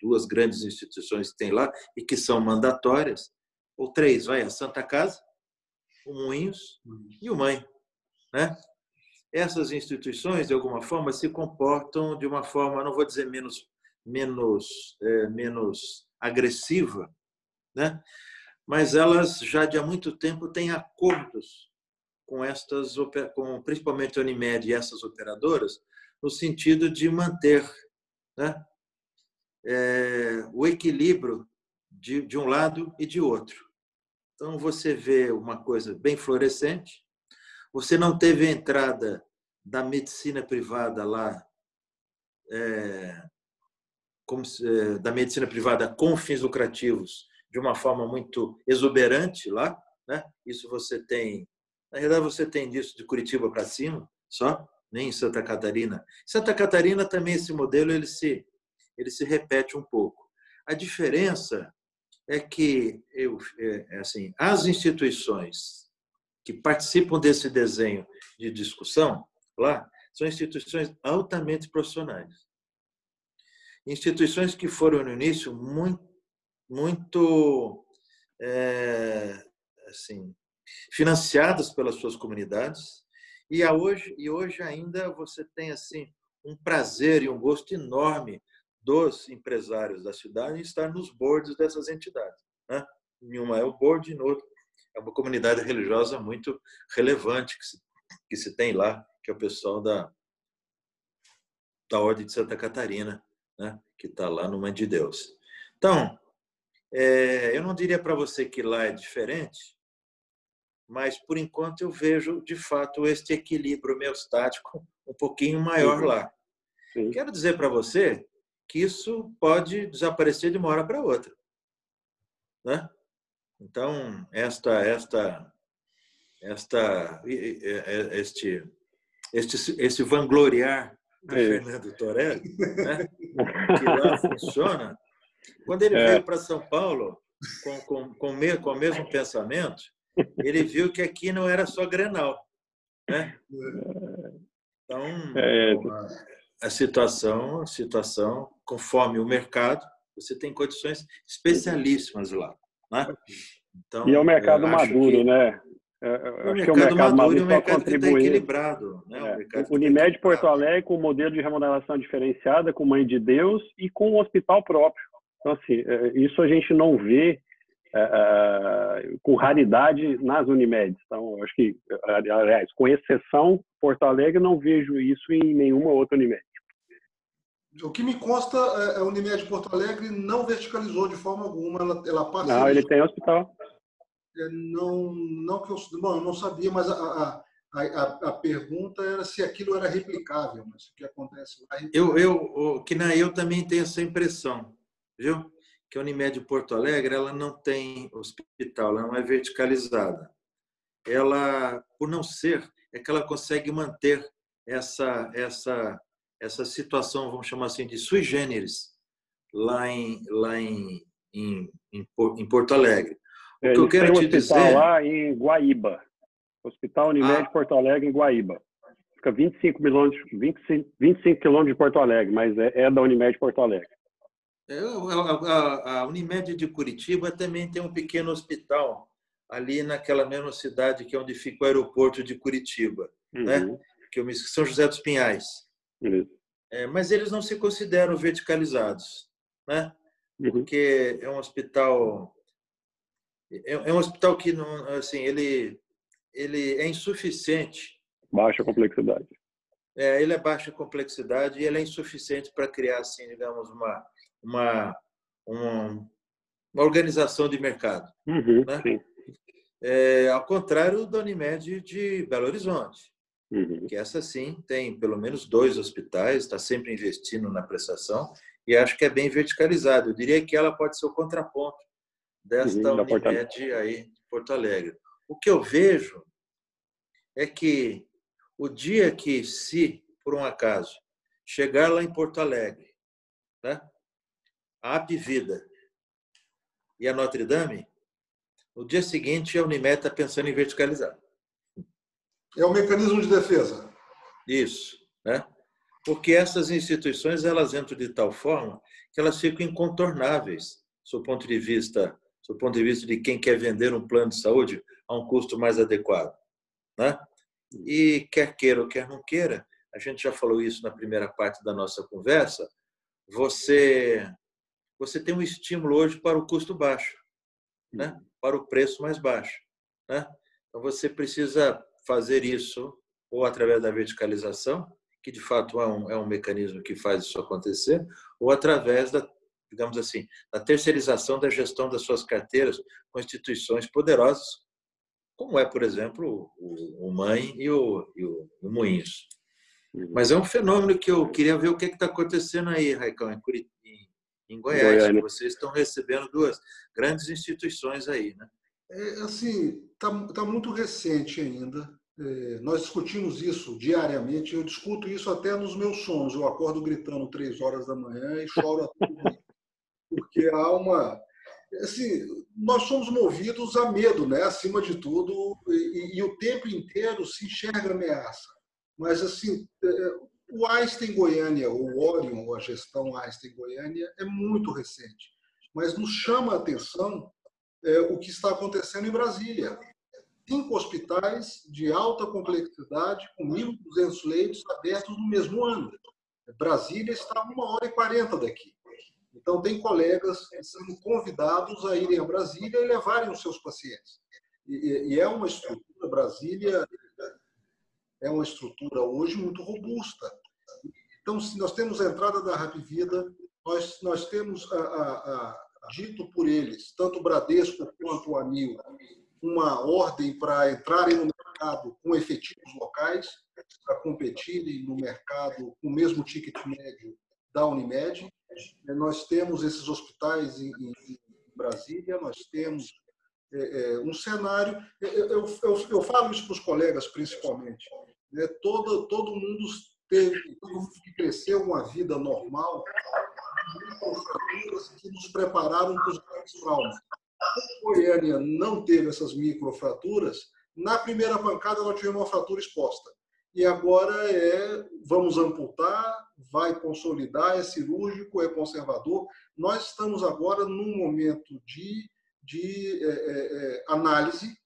duas grandes instituições têm lá e que são mandatórias, ou três, vai a Santa Casa, o Moinhos e o Mãe, né? Essas instituições, de alguma forma, se comportam de uma forma, não vou dizer menos, menos, é, menos agressiva, né? mas elas já de há muito tempo têm acordos com estas, com, principalmente a Unimed e essas operadoras, no sentido de manter né, é, o equilíbrio de, de um lado e de outro. Então, você vê uma coisa bem florescente, você não teve entrada da medicina privada lá, é, como, é, da medicina privada com fins lucrativos de uma forma muito exuberante lá. Né? Isso você tem, na verdade, você tem disso de Curitiba para cima, só, nem em Santa Catarina. Santa Catarina também esse modelo ele se, ele se repete um pouco. A diferença é que eu, é, é assim, as instituições que participam desse desenho de discussão lá são instituições altamente profissionais. Instituições que foram no início muito, muito é, assim, financiadas pelas suas comunidades e hoje e hoje ainda você tem assim um prazer e um gosto enorme dos empresários da cidade em estar nos boards dessas entidades. Né? Em uma é o board, em outra é uma comunidade religiosa muito relevante que se, que se tem lá, que é o pessoal da, da Ordem de Santa Catarina, né? que está lá no Mãe de Deus. Então, é, eu não diria para você que lá é diferente, mas por enquanto eu vejo de fato este equilíbrio homeostático um pouquinho maior lá. Sim. Quero dizer para você que isso pode desaparecer de uma hora para outra, né? Então, esta, esta, esta, este, este, esse vangloriar do é. Fernando Torelli, né? que lá funciona, quando ele é. veio para São Paulo com, com, com, me, com o mesmo pensamento, ele viu que aqui não era só Grenal. Né? Então, é. a situação, a situação, conforme o mercado, você tem condições especialíssimas lá. Né? Então, e é um mercado maduro, que... né? É, o acho que o mercado maduro e o mercado que está equilibrado. Né? É. O, o Unimed tá Porto Alegre com o modelo de remuneração diferenciada, com Mãe de Deus e com o hospital próprio. Então, assim, é, isso a gente não vê é, é, com raridade nas Unimeds. Então, acho que, aliás, com exceção, Porto Alegre, não vejo isso em nenhuma outra Unimed. O que me consta é a Unimed Porto Alegre não verticalizou de forma alguma, ela, ela passa. Não, ele tem hospital. Não, não que eu, bom, eu não sabia, mas a, a, a, a, pergunta era se aquilo era replicável, mas o que acontece lá. É eu, eu, que na eu também tenho essa impressão, viu? Que a Unimed Porto Alegre ela não tem hospital, ela não é verticalizada. Ela, por não ser, é que ela consegue manter essa essa essa situação, vamos chamar assim, de sui generis lá em lá em, em, em Porto Alegre. O que eu quero te dizer lá em Guaíba, Hospital Unimed ah. Porto Alegre em Guaíba. Fica 25 quilômetros, 25, 25 quilômetros de Porto Alegre, mas é, é da Unimed Porto Alegre. É, a, a, Unimed de Curitiba também tem um pequeno hospital ali naquela mesma cidade que é onde fica o aeroporto de Curitiba, né? uhum. né? Que é São José dos Pinhais. Uhum. É, mas eles não se consideram verticalizados, né? Uhum. Porque é um hospital é, é um hospital que não assim ele ele é insuficiente. Baixa complexidade. É, ele é baixa complexidade e ele é insuficiente para criar assim digamos uma uma uma, uma organização de mercado. Uhum, né? É, ao contrário da Unimed de Belo Horizonte, uhum. que essa sim tem pelo menos dois hospitais, está sempre investindo na prestação e acho que é bem verticalizado. Eu diria que ela pode ser o contraponto desta uhum, Unimed aí de Porto Alegre. O que eu vejo é que o dia que, se por um acaso chegar lá em Porto Alegre, né, a Apivida e a Notre Dame, no dia seguinte a Unimed está pensando em verticalizar. É o mecanismo de defesa. Isso, né? Porque essas instituições elas entram de tal forma que elas ficam incontornáveis, do ponto de vista, do ponto de vista de quem quer vender um plano de saúde a um custo mais adequado, né? E quer queira ou quer não queira, a gente já falou isso na primeira parte da nossa conversa, você você tem um estímulo hoje para o custo baixo, né? Para o preço mais baixo, né? Então você precisa fazer isso ou através da verticalização, que de fato é um, é um mecanismo que faz isso acontecer, ou através da, digamos assim, da terceirização da gestão das suas carteiras com instituições poderosas, como é, por exemplo, o, o Mãe e o, e o, o Moinhos. Uhum. Mas é um fenômeno que eu queria ver o que é está acontecendo aí, Raicão, em, em, em Goiás. Goiânia. Vocês estão recebendo duas grandes instituições aí, né? É, assim, está tá muito recente ainda. É, nós discutimos isso diariamente. Eu discuto isso até nos meus sonhos. Eu acordo gritando três horas da manhã e choro a tudo, porque há uma assim, nós somos movidos a medo, né? Acima de tudo, e, e o tempo inteiro se enxerga ameaça. Mas assim, é, o Einstein Goiânia, o Orion, a gestão Einstein Goiânia, é muito recente. Mas nos chama a atenção é, o que está acontecendo em Brasília. Cinco hospitais de alta complexidade, com 1.200 leitos abertos no mesmo ano. Brasília está a uma hora e quarenta daqui. Então, tem colegas sendo convidados a irem a Brasília e levarem os seus pacientes. E, e é uma estrutura, Brasília é uma estrutura hoje muito robusta. Então, se nós temos a entrada da Rapvida, nós, nós temos a, a, a dito por eles, tanto o Bradesco quanto o Anil, uma ordem para entrarem no mercado com efetivos locais, para competirem no mercado com o mesmo ticket médio da Unimed. Nós temos esses hospitais em, em, Brasília, nós temos é, é, um cenário. Eu, eu, eu, eu, falo isso para os colegas, principalmente. Né? Todo, todo mundo teve, que cresceu uma vida normal que nos prepararam para os grandes traumas. Goiânia não teve essas microfraturas, na primeira pancada ela tinha uma fratura exposta. E agora é, vamos amputar, vai consolidar, é cirúrgico, é conservador. Nós estamos agora num momento de, de é, é, é análise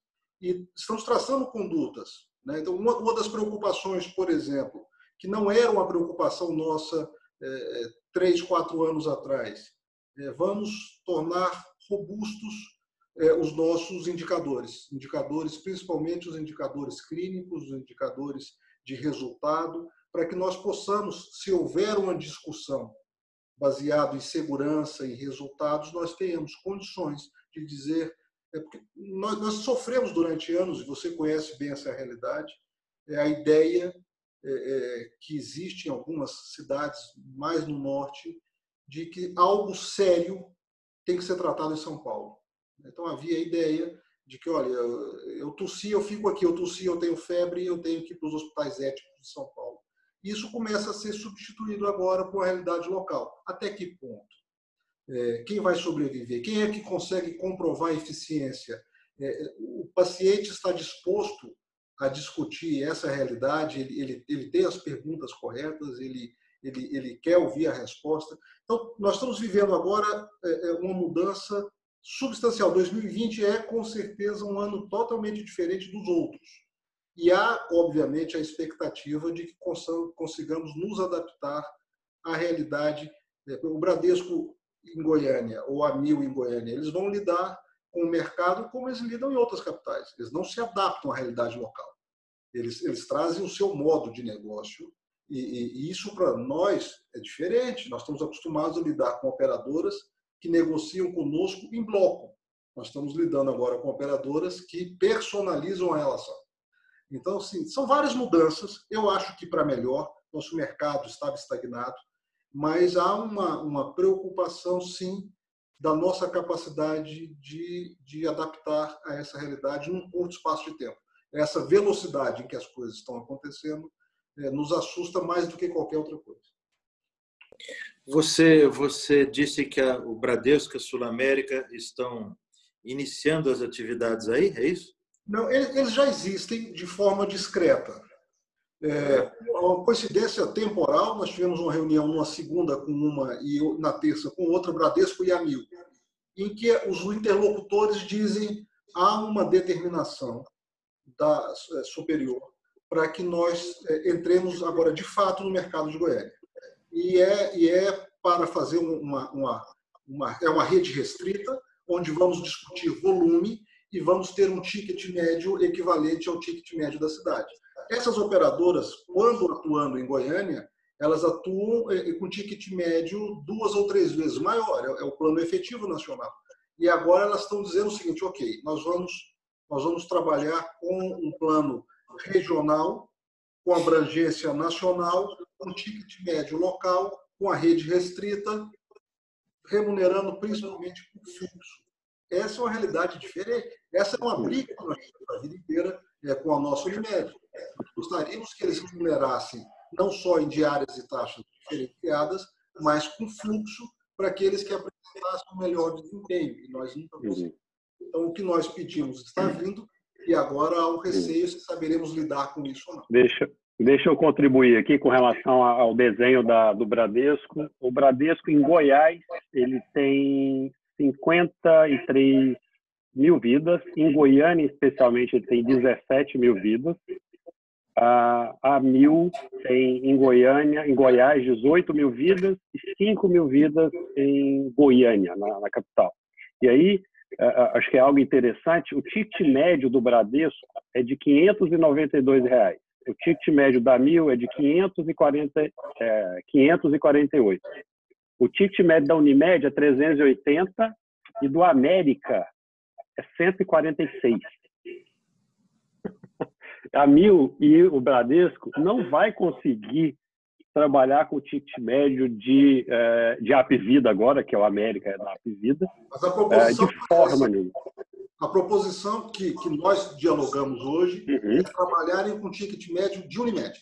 e estamos traçando condutas. Né? Então, uma, uma, das preocupações, por exemplo, que não era uma preocupação nossa é, três, quatro anos atrás, é, vamos tornar robustos é, os nossos indicadores, indicadores, principalmente os indicadores clínicos, os indicadores de resultado, para que nós possamos, se houver uma discussão baseado em segurança, em resultados, nós tenhamos condições de dizer. É porque nós, nós sofremos durante anos, e você conhece bem essa realidade, é a ideia é, é, que existe em algumas cidades, mais no norte, de que algo sério tem que ser tratado em São Paulo. Então havia a ideia de que, olha, eu tossi, eu fico aqui, eu tossi, eu tenho febre, eu tenho que ir para os hospitais éticos de São Paulo. Isso começa a ser substituído agora por a realidade local. Até que ponto? É, quem vai sobreviver? Quem é que consegue comprovar a eficiência? É, o paciente está disposto a discutir essa realidade, ele, ele, ele tem as perguntas corretas, ele, ele, ele quer ouvir a resposta. Então, nós estamos vivendo agora é, é uma mudança substancial. 2020 é, com certeza, um ano totalmente diferente dos outros. E há, obviamente, a expectativa de que consigamos nos adaptar à realidade. É, o Bradesco em Goiânia ou a Mil em Goiânia, eles vão lidar com o mercado como eles lidam em outras capitais. Eles não se adaptam à realidade local. Eles, eles trazem o seu modo de negócio e, e, e isso para nós é diferente. Nós estamos acostumados a lidar com operadoras que negociam conosco em bloco. Nós estamos lidando agora com operadoras que personalizam a relação. Então, sim, são várias mudanças. Eu acho que para melhor. Nosso mercado estava estagnado, mas há uma, uma preocupação, sim, da nossa capacidade de, de adaptar a essa realidade num curto espaço de tempo. Essa velocidade em que as coisas estão acontecendo nos assusta mais do que qualquer outra coisa. Você, você disse que a, o Bradesco e a Sul América estão iniciando as atividades aí, é isso? Não, eles já existem de forma discreta. É, uma coincidência temporal, nós tivemos uma reunião numa segunda com uma e na terça com outra, Bradesco e Amil, em que os interlocutores dizem há uma determinação da é, superior para que nós é, entremos agora de fato no mercado de Goiânia. E é, e é para fazer uma, uma, uma, é uma rede restrita, onde vamos discutir volume e vamos ter um ticket médio equivalente ao ticket médio da cidade. Essas operadoras, quando atuando em Goiânia, elas atuam eh, eh, com ticket médio duas ou três vezes maior, é, é o plano efetivo nacional. E agora elas estão dizendo o seguinte, ok, nós vamos, nós vamos trabalhar com um plano regional, com abrangência nacional, com ticket médio local, com a rede restrita, remunerando principalmente por fluxo. Essa é uma realidade diferente. Essa é uma briga que nós temos a vida inteira é, com a nossa Unimed. Gostaríamos que eles remunerassem não só em diárias e taxas diferenciadas, mas com fluxo para aqueles que apresentassem o melhor desempenho. E nós não. Uhum. Então, o que nós pedimos está vindo e agora há o receio se saberemos lidar com isso ou não. Deixa, deixa eu contribuir aqui com relação ao desenho da, do Bradesco. O Bradesco em Goiás ele tem 53 mil vidas. Em Goiânia, especialmente, ele tem 17 mil vidas. A, a Mil tem em Goiânia, em Goiás, 18 mil vidas e 5 mil vidas em Goiânia, na, na capital. E aí, acho que é algo interessante, o ticket médio do Bradesco é de 592 reais. O ticket médio da Mil é de 540, é, 548. O ticket médio da Unimed é 380 e do América é 146. A Mil e o Bradesco não vai conseguir trabalhar com o ticket médio de, é, de App Vida agora, que é o América é da App Vida, é, de forma nenhuma. A proposição que, que nós dialogamos hoje uhum. é trabalharem com ticket médio de Unimed.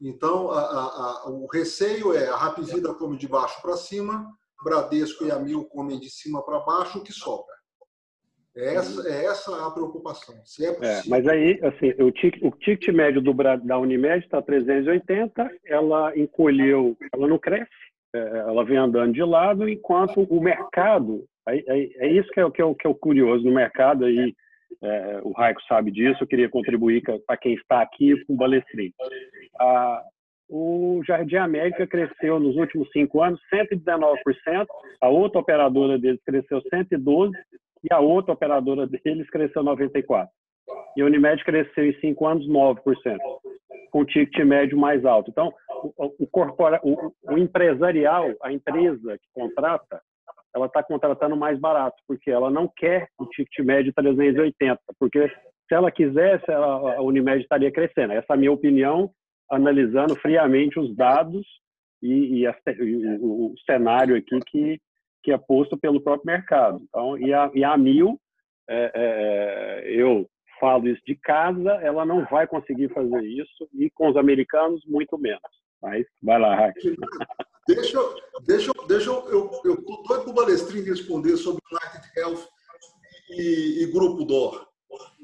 Então, a, a, a, o receio é a Rapvida come de baixo para cima, Bradesco e a Mil comem de cima para baixo, o que sobra. É essa, é essa a preocupação. Se é, é mas aí, assim, o ticket, o ticket médio do, da Unimed está 380, ela encolheu, ela não cresce, é, ela vem andando de lado, enquanto o mercado, é, é, é isso que é, que, é, que é o curioso no mercado, aí o Raico sabe disso, eu queria contribuir para quem está aqui com o Balestrin. Ah, o Jardim América cresceu nos últimos cinco anos 119%, a outra operadora deles cresceu 112% e a outra operadora deles cresceu 94%. E a Unimed cresceu em cinco anos 9%, com ticket médio mais alto. Então, o, o, o, o empresarial, a empresa que contrata, ela está contratando mais barato, porque ela não quer o ticket médio 380, porque se ela quisesse, a Unimed estaria crescendo. Essa é a minha opinião, analisando friamente os dados e, e, a, e o, o, cenário aqui que, que é posto pelo próprio mercado. Então, e a, e a Mil, é, é, eu falo isso de casa, ela não vai conseguir fazer isso e com os americanos muito menos. Mas vai lá, Rack. Deixa, deixa, deixa eu, eu, eu doido para o Balestrin responder sobre United Health e, e Grupo DOR.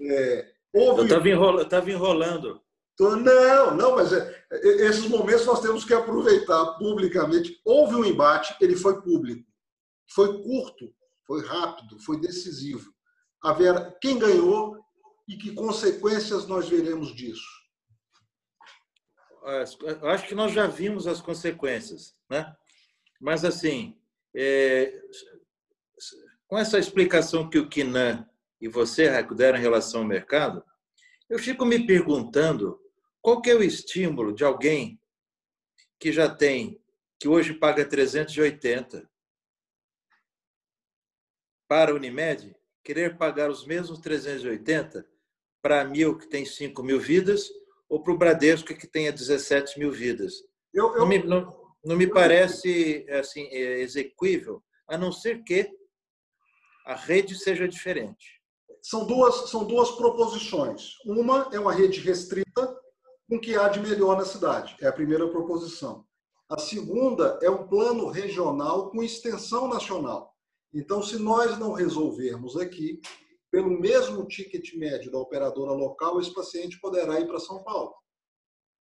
É, houve... Eu estava enrola, enrolando. Não, não, mas é, esses momentos nós temos que aproveitar publicamente. Houve um embate, ele foi público. Foi curto, foi rápido, foi decisivo. Haver, quem ganhou e que consequências nós veremos disso? Eu acho que nós já vimos as consequências, né? Mas assim, é, com essa explicação que o Kinan e você, deram em relação ao mercado, eu fico me perguntando qual que é o estímulo de alguém que já tem, que hoje paga 380 para a Unimed, querer pagar os mesmos 380 para a Mil, que tem 5 mil vidas, ou para o Bradesco, que tenha 17 mil vidas. Eu, eu, não, me, não, não, me, parece assim, é, exequível, a não ser que a rede seja diferente. São duas, são duas proposições. Uma é uma rede restrita, com o que há de melhor na cidade. É a primeira proposição. A segunda é um plano regional com extensão nacional. Então, se nós não resolvermos aqui, pelo mesmo ticket médio da operadora local, esse paciente poderá ir para São Paulo.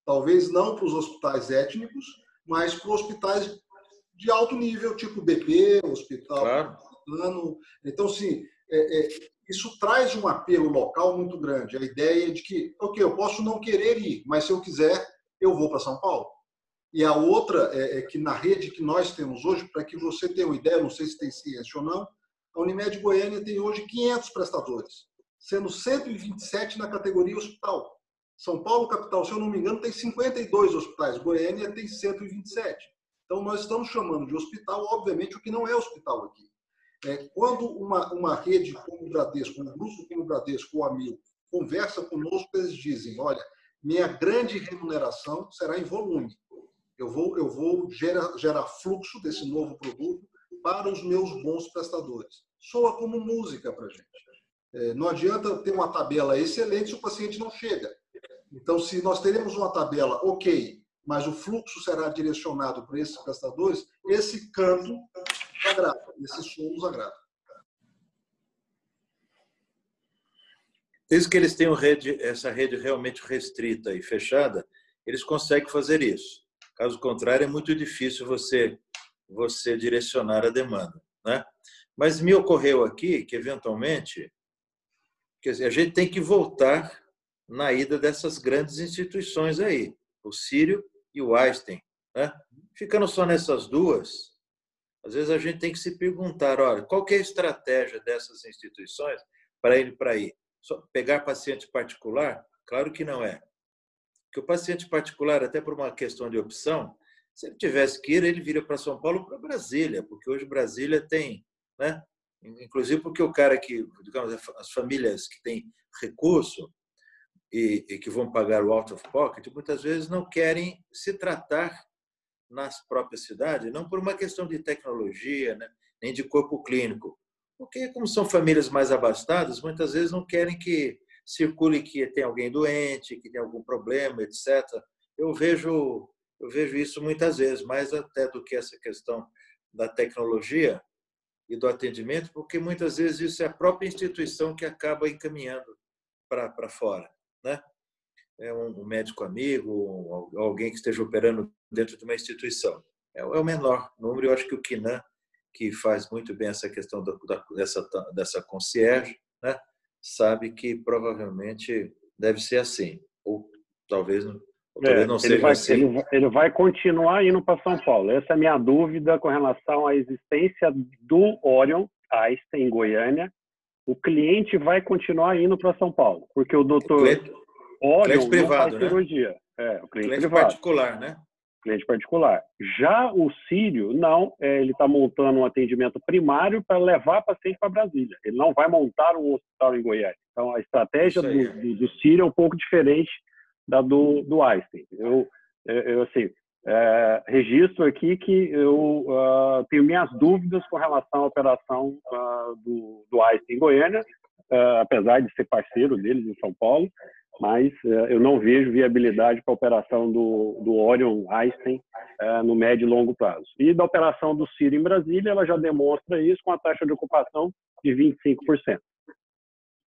Talvez não para os hospitais étnicos, mas para hospitais de alto nível, tipo BP, Hospital claro. Então, sim, é, é, isso traz um apelo local muito grande. A ideia de que, ok, eu posso não querer ir, mas se eu quiser, eu vou para São Paulo. E a outra é, é que na rede que nós temos hoje, para que você tenha uma ideia, não sei se tem ciência ou não, a Unimed Goiânia tem hoje 500 prestadores, sendo 127 na categoria hospital. São Paulo, capital, se eu não me engano, tem 52 hospitais. Goiânia tem 127. Então, nós estamos chamando de hospital, obviamente, o que não é hospital aqui. É, quando uma, uma rede como o Bradesco, um grupo como o Bradesco ou a Mil, conversa conosco, eles dizem, olha, minha grande remuneração será em volume. Eu vou, eu vou gerar, gerar fluxo desse novo produto para os meus bons prestadores. Soa como música para a gente. É, não adianta ter uma tabela excelente se o paciente não chega. Então, se nós teremos uma tabela ok, mas o fluxo será direcionado para esses prestadores, esse canto agrada, esse som nos agrada. Desde que eles tenham rede, essa rede realmente restrita e fechada, eles conseguem fazer isso. Caso contrário, é muito difícil você você direcionar a demanda. Né? Mas me ocorreu aqui que, eventualmente, quer dizer, a gente tem que voltar na ida dessas grandes instituições aí, o Sírio e o Einstein. Né? Ficando só nessas duas, às vezes a gente tem que se perguntar, olha, qual é a estratégia dessas instituições para ir para aí? Só pegar paciente particular? Claro que não é. Porque o paciente particular, até por uma questão de opção, se ele tivesse que ir, ele viria para São Paulo para Brasília, porque hoje Brasília tem, né? Inclusive porque o cara que, digamos, as famílias que têm recurso e, e que vão pagar o out of pocket, muitas vezes não querem se tratar nas próprias cidades, não por uma questão de tecnologia, né? nem de corpo clínico, porque como são famílias mais abastadas, muitas vezes não querem que circule que tem alguém doente, que tem algum problema, etc. Eu vejo eu vejo isso muitas vezes, mais até do que essa questão da tecnologia e do atendimento, porque muitas vezes isso é a própria instituição que acaba encaminhando para fora, né? É um médico amigo, alguém que esteja operando dentro de uma instituição. É, é o menor número. Eu acho que o Kinan, que faz muito bem essa questão da, dessa, dessa concierge, né? Sabe que provavelmente deve ser assim. Ou talvez, ou talvez É, não ele, seja vai, assim. ele, vai- ele vai continuar indo para São Paulo. Essa é a minha dúvida com relação à existência do Orion Einstein em Goiânia. O cliente vai continuar indo para São Paulo, porque o doutor Orion cliente não privado, faz né? cirurgia. É, o cliente, cliente privado, particular, né? Cliente particular. Já o Sírio, não, é, ele está montando um atendimento primário para levar paciente para Brasília. Ele não vai montar um hospital em Goiânia. Então, a estratégia do, do, do Sírio é um pouco diferente da do, do Einstein. Eu, eu, assim, é, registro aqui que eu ah, tenho minhas dúvidas com relação à operação ah, do, do Einstein em Goiânia, ah, apesar de ser parceiro deles em São Paulo, mas eh, eu não vejo viabilidade para a operação do, do Orion Einstein eh, no médio e longo prazo. E da operação do Ciro em Brasília, ela já demonstra isso com a taxa de ocupação de 25%.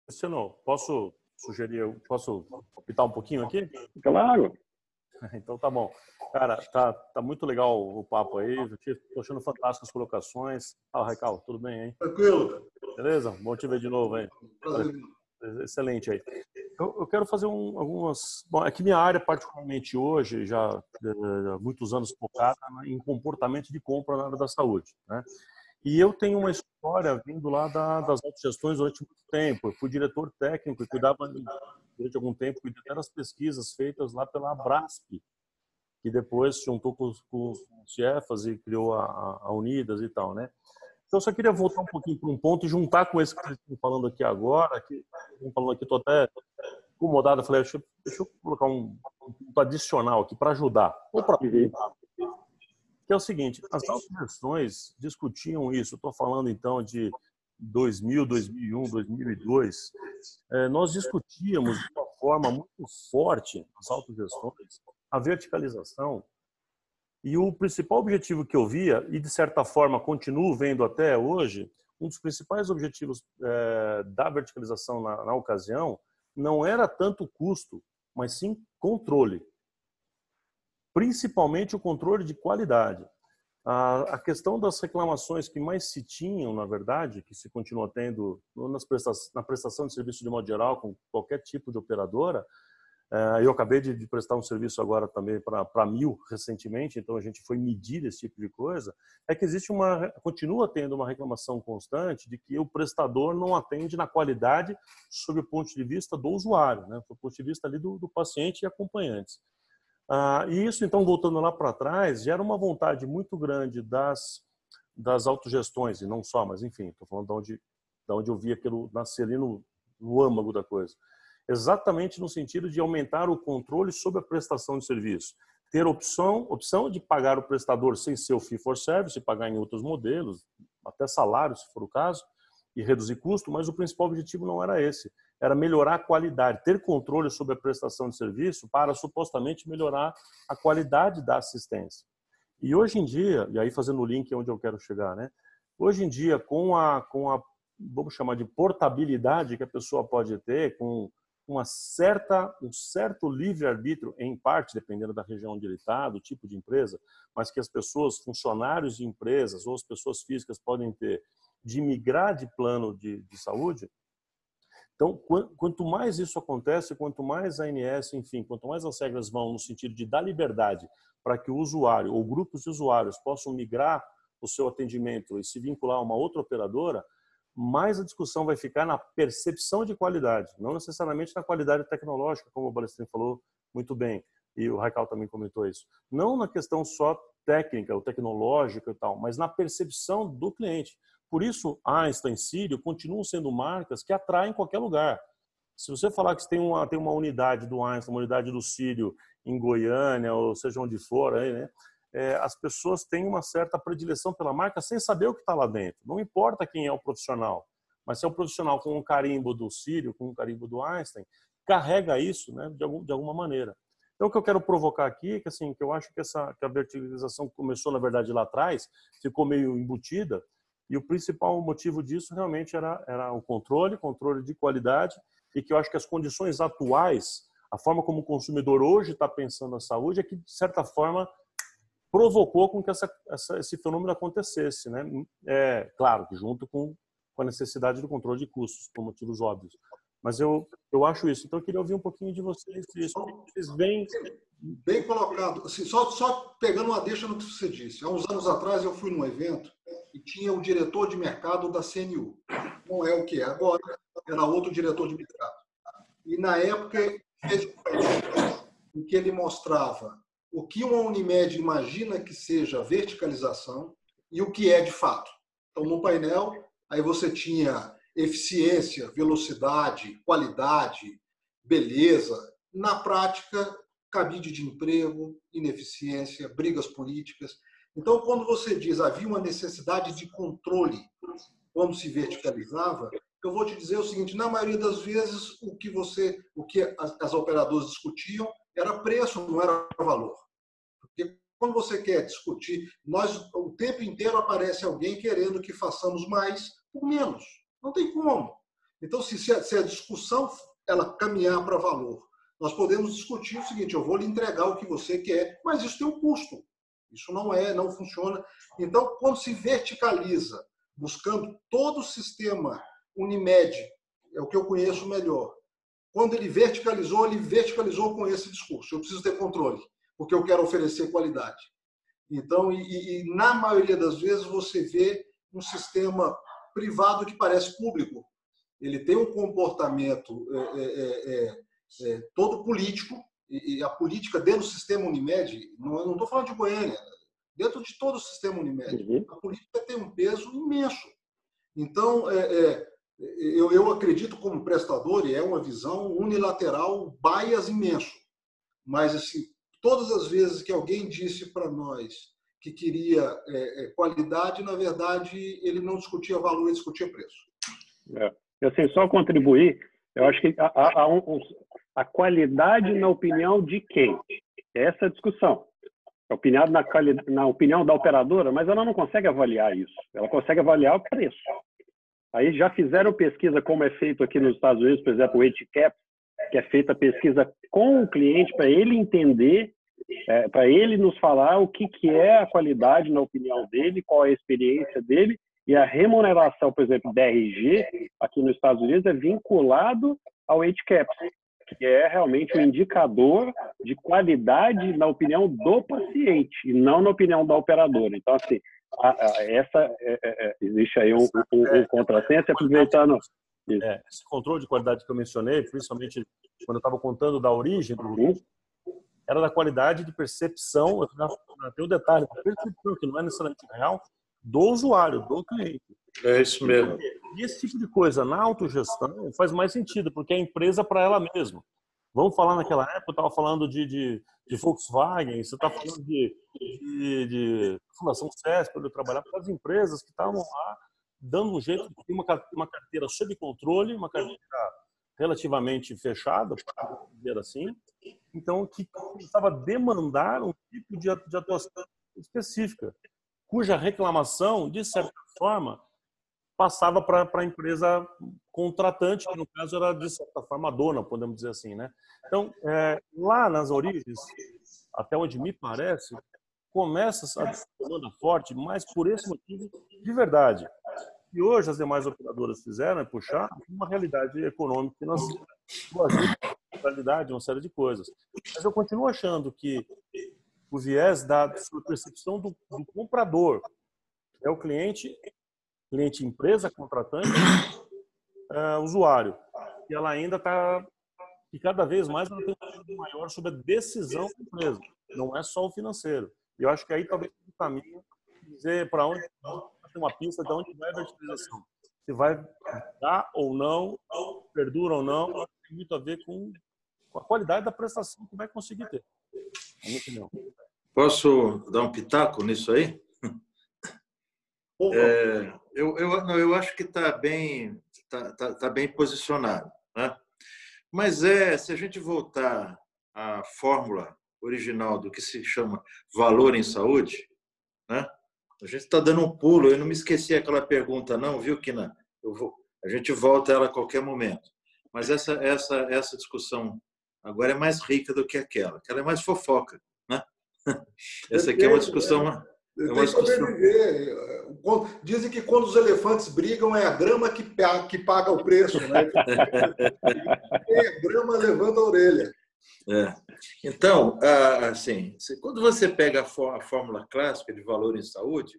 Luciano, posso sugerir, posso optar um pouquinho aqui? Claro, Então tá bom. Cara, tá, tá muito legal o papo aí. Tô achando fantásticas as colocações. Ah, Racal, tudo bem, hein? Tranquilo? Beleza? Bom te ver de novo, hein? Prazer. Excelente aí. Eu, eu quero fazer um, algumas. Bom, é que minha área, particularmente hoje, já eh, há muitos anos focada em comportamento de compra na área da saúde. Né? E eu tenho uma história vindo lá da, das autogestões durante muito tempo. Eu fui diretor técnico e cuidava, durante algum tempo, cuidei até das pesquisas feitas lá pela Abrasp, que depois se juntou com, com os CIEFAS e criou a, a- Unidas e tal, né? Então, só queria voltar um pouquinho para um ponto e juntar com esse que vocês estão falando aqui agora, que estão falando aqui, estou até incomodado, eu falei, deixa, eu- deixa eu colocar um, um ponto adicional aqui para ajudar, ou para Uhum. que é o seguinte, as autogestões discutiam isso, estou falando então de 2000, 2001, 2002, eh, nós discutíamos de uma forma muito forte as autogestões, a verticalização, e o principal objetivo que eu via, e de certa forma continuo vendo até hoje, um dos principais objetivos eh, da verticalização na, na ocasião não era tanto custo, mas sim controle. Principalmente o controle de qualidade. A, questão das reclamações que mais se tinham, na verdade, que se continua tendo nas presta na prestação de serviço de modo geral, com qualquer tipo de operadora, eu acabei de, prestar um serviço agora também para mil recentemente, então a gente foi medir esse tipo de coisa. É que existe uma, continua tendo uma reclamação constante de que o prestador não atende na qualidade sob o ponto de vista do usuário, né, do ponto de vista ali do, do paciente e acompanhantes. Ah, e isso, então, voltando lá para trás, gera uma vontade muito grande das, das autogestões, e não só, mas enfim, estou falando de onde, de onde eu vi aquilo nascer ali no, no âmago da coisa exatamente no sentido de aumentar o controle sobre a prestação de serviço. Ter opção, opção de pagar o prestador sem ser o fee for service, pagar em outros modelos, até salário, se for o caso, e reduzir custo, mas o principal objetivo não era esse. Era melhorar a qualidade, ter controle sobre a prestação de serviço para supostamente melhorar a qualidade da assistência. E hoje em dia, e aí fazendo o link onde eu quero chegar, né? Hoje em dia, com a, com a vamos chamar de portabilidade que a pessoa pode ter, com uma certa, um certo livre-arbítrio, em parte, dependendo da região onde ele está, do tipo de empresa, mas que as pessoas, funcionários de empresas ou as pessoas físicas podem ter de migrar de plano de, de saúde. Então, quanto mais isso acontece, quanto mais a ANS, enfim, quanto mais as regras vão no sentido de dar liberdade para que o usuário ou grupos de usuários possam migrar o seu atendimento e se vincular a uma outra operadora, mais a discussão vai ficar na percepção de qualidade, não necessariamente na qualidade tecnológica, como o Balestrin falou muito bem, e o Raikal também comentou isso. Não na questão só técnica ou tecnológica e tal, mas na percepção do cliente. Por isso, Einstein Sírio continuam sendo marcas que atraem qualquer lugar. Se você falar que tem uma, tem uma unidade do Einstein, uma unidade do Sírio em Goiânia, ou seja onde for, aí, né? É, as pessoas têm uma certa predileção pela marca sem saber o que está lá dentro. Não importa quem é o profissional, mas se é o profissional com um carimbo do Sírio, com um carimbo do Einstein, carrega isso né, de, algum, de alguma maneira. Então, o que eu quero provocar aqui é que, assim, que eu acho que, essa, que a verticalização começou, na verdade, lá atrás, ficou meio embutida, e o principal motivo disso realmente era, era o controle, controle de qualidade, e que eu acho que as condições atuais, a forma como o consumidor hoje está pensando a saúde, é que, de certa forma, provocou com que essa, essa, esse fenômeno acontecesse, né? É claro, junto com, com a necessidade do controle de custos, por motivos óbvios. Mas eu, eu acho isso. Então, eu queria ouvir um pouquinho de vocês. Vocês. Bem colocado. Assim, só, só pegando uma deixa no que você disse. Há uns anos atrás, eu fui num evento e tinha o diretor de mercado da CNU. Não é o que é agora, era outro diretor de mercado. E, na época, fez um que ele mostrava o que uma Unimed imagina que seja verticalização e o que é de fato. Então, no painel, aí você tinha eficiência, velocidade, qualidade, beleza. Na prática, cabide de emprego, ineficiência, brigas políticas. Então, quando você diz havia uma necessidade de controle quando se verticalizava, eu vou te dizer o seguinte: na maioria das vezes, o que você, o que as, as operadoras discutiam era preço, não era valor. Porque quando você quer discutir, nós o tempo inteiro aparece alguém querendo que façamos mais por menos. Não tem como. Então, se, se, a, se a discussão ela caminhar para valor, nós podemos discutir o seguinte: eu vou lhe entregar o que você quer, mas isso tem um custo. Isso não é, não funciona. Então, quando se verticaliza, buscando todo o sistema Unimed, é o que eu conheço melhor. Quando ele verticalizou, ele verticalizou com esse discurso. Eu preciso ter controle, porque eu quero oferecer qualidade. Então, e, e na maioria das vezes você vê um sistema privado que parece público. Ele tem um comportamento é, é, é, é todo político, e, a política dentro do sistema Unimed, não estou falando de Goiânia, dentro de todo o sistema Unimed, uhum. a política tem um peso imenso. Então, é, é, eu, eu acredito como prestador, e é uma visão unilateral, bias imenso. Mas, assim, todas as vezes que alguém disse para nós que queria é, é, qualidade, na verdade, ele não discutia valor, ele discutia preço. É. Eu sei só contribuir, eu acho que a qualidade na opinião de quem? Essa é a discussão. Opinião na, na opinião da operadora, mas ela não consegue avaliar isso. Ela consegue avaliar o preço. Aí já fizeram pesquisa como é feito aqui nos Estados Unidos, por exemplo, o HCAP, que é feita pesquisa com o cliente para ele entender é, para ele nos falar o que, que é a qualidade na opinião dele, qual é a experiência dele e a remuneração, por exemplo, da RG aqui nos Estados Unidos é vinculado ao HCAP, que é realmente um indicador de qualidade na opinião do paciente e não na opinião da operadora. Então, assim, a, a, essa é, é, é existe aí um, um, um contrassenso, aproveitando é, esse controle de qualidade que eu mencionei, principalmente quando eu estava contando da origem do uhum era da qualidade de percepção, tem o um detalhe, a percepção que não é necessariamente real, do usuário, do cliente. É isso mesmo. E esse tipo de coisa na autogestão faz mais sentido, porque é a empresa para ela mesma. Vamos falar naquela época, eu estava falando de, de, de, Volkswagen, você está falando de, de, de Fundação CESP, onde eu trabalhava, as empresas que estavam lá dando um jeito de ter uma, uma carteira sob controle, uma carteira relativamente fechada, para dizer assim, então que começava a demandar um tipo de atuação específica, cuja reclamação, de certa forma, passava para a empresa contratante, que no caso era, de certa forma, a dona, podemos dizer assim. Né? Então, é, lá nas origens, até onde me parece, começa a demanda forte, mas por esse motivo de verdade que hoje as demais operadoras fizeram é puxar uma realidade econômica financeira realidade, uma série de coisas. Mas eu continuo achando que o viés da percepção do, do comprador é o cliente, cliente empresa, contratante, é, usuário. E ela ainda está e cada vez mais ela tem um maior sobre a decisão da empresa, não é só o financeiro. E eu acho que aí talvez o caminho dizer para onde uma pista de onde vai a verticalização. Se vai dar ou não, perdura ou não, tem muito a ver com, com a qualidade da prestação que vai conseguir ter. É. Posso dar um pitaco nisso aí? É, eu, eu, não, eu acho que está bem, tá, tá, tá, bem posicionado. Né? Mas é, se a gente voltar à fórmula original do que se chama valor em saúde, né? A gente está dando um pulo. Eu não me esqueci aquela pergunta, não, viu, Kina? Eu vou, a gente volta ela a qualquer momento. Mas essa, essa, essa discussão agora é mais rica do que aquela. Aquela é mais fofoca, né? Essa aqui é uma discussão. Ele tem que sobreviver. Dizem que quando os elefantes brigam é a grama que, que paga o preço, né? É grama levanta a orelha. É. Então, assim, quando você pega a fórmula clássica de valor em saúde,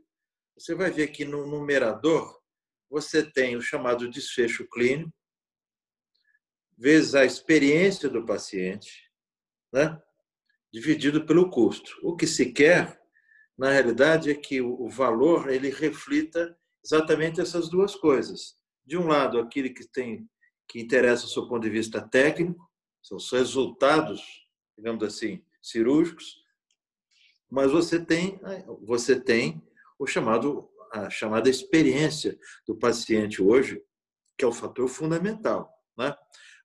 você vai ver que no numerador você tem o chamado desfecho clínico, vezes a experiência do paciente, né? dividido pelo custo. O que se quer, na realidade, é que o valor ele reflita exatamente essas duas coisas. De um lado, aquele que tem que interessa do seu ponto de vista técnico, são os resultados, digamos assim, cirúrgicos, mas você tem você tem o chamado a chamada experiência do paciente hoje, que é o fator fundamental, né?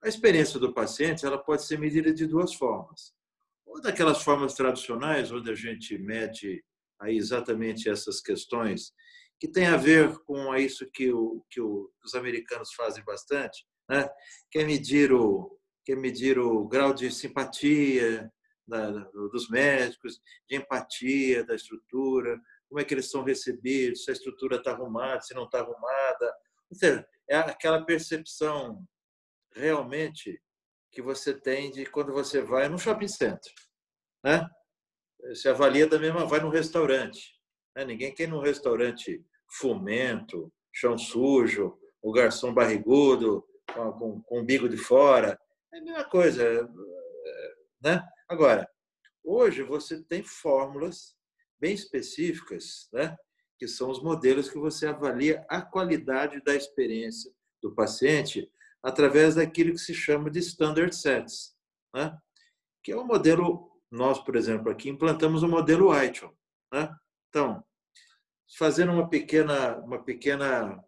A experiência do paciente ela pode ser medida de duas formas. Ou daquelas formas tradicionais, onde a gente mede aí exatamente essas questões, que tem a ver com isso que, o, que o, os americanos fazem bastante, né? que é medir o, que é medir o grau de simpatia da, dos médicos, de empatia da estrutura, como é que eles são recebidos, se a estrutura está arrumada, se não está arrumada. Ou seja, é aquela percepção realmente que você tem de quando você vai no shopping center, né? Se avalia da mesma, vai no restaurante. Né? Ninguém quer ir num restaurante fumento, chão sujo, o garçom barrigudo, com, com, com o bico de fora. É a mesma coisa, né? Agora, hoje você tem fórmulas bem específicas, né? Que são os modelos que você avalia a qualidade da experiência do paciente através daquilo que se chama de standard sets, né? que é o modelo, nós, por exemplo, aqui implantamos o modelo ITIL. Né? Então, fazendo uma pequena, uma pequena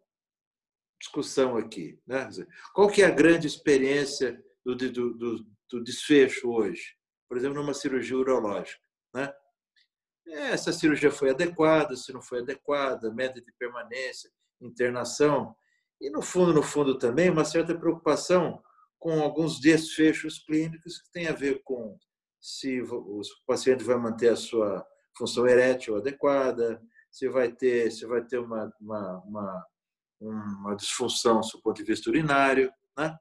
discussão aqui. Né? Qual que é a grande experiência do, do, do, do desfecho hoje? Por exemplo, numa cirurgia urológica. Né? Essa cirurgia foi adequada, se não foi adequada, média de permanência, internação. E, no fundo, no fundo também, uma certa preocupação com alguns desfechos clínicos que tem a ver com se o paciente vai manter a sua função erétil adequada, se vai ter, se vai ter uma, uma, uma, uma disfunção do ponto de vista urinário. Né?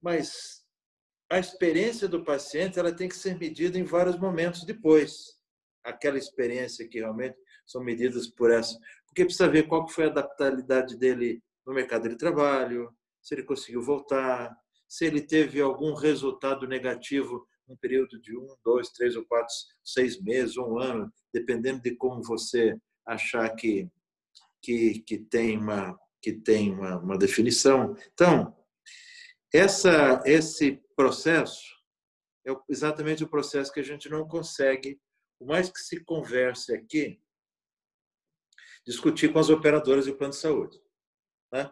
Mas a experiência do paciente ela tem que ser medida em vários momentos depois. Aquela experiência que realmente são medidas por essa. Porque precisa ver qual foi a adaptabilidade dele no mercado de trabalho, se ele conseguiu voltar, se ele teve algum resultado negativo num período de um, dois, três ou quatro, seis meses, um ano, dependendo de como você achar que que, que tem uma que tem uma, uma definição. Então, essa esse processo é exatamente o processo que a gente não consegue, por mais que se converse aqui, discutir com as operadoras de plano de saúde. Né?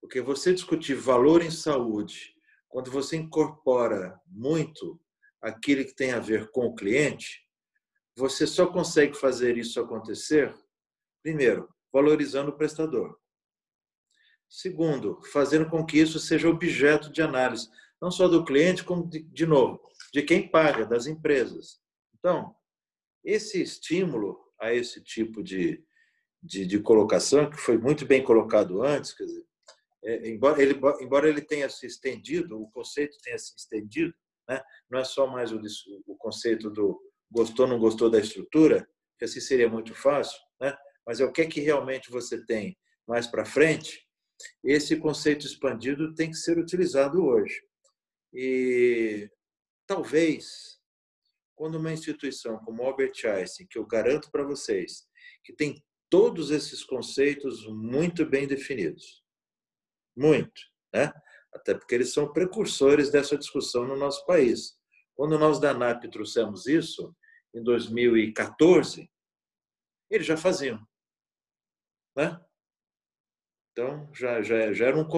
Porque você discutir valor em saúde, quando você incorpora muito aquilo que tem a ver com o cliente, você só consegue fazer isso acontecer, primeiro, valorizando o prestador. Segundo, fazendo com que isso seja objeto de análise, não só do cliente, como, de, de novo, de quem paga, das empresas. Então, esse estímulo a esse tipo de, de, de colocação, que foi muito bem colocado antes, quer dizer, é, embora, ele, embora ele tenha se estendido, o conceito tenha se estendido, né, não é só mais o, o conceito do gostou ou não gostou da estrutura, que assim seria muito fácil, né, mas é o que é que realmente você tem mais para frente, esse conceito expandido tem que ser utilizado hoje. E talvez, quando uma instituição como Albert Einstein, que eu garanto para vocês, que tem todos esses conceitos muito bem definidos. Muito, né? Até porque eles são precursores dessa discussão no nosso país. Quando nós da ANAP trouxemos isso, em 2014, eles já faziam. Né? Então, já, já, já era um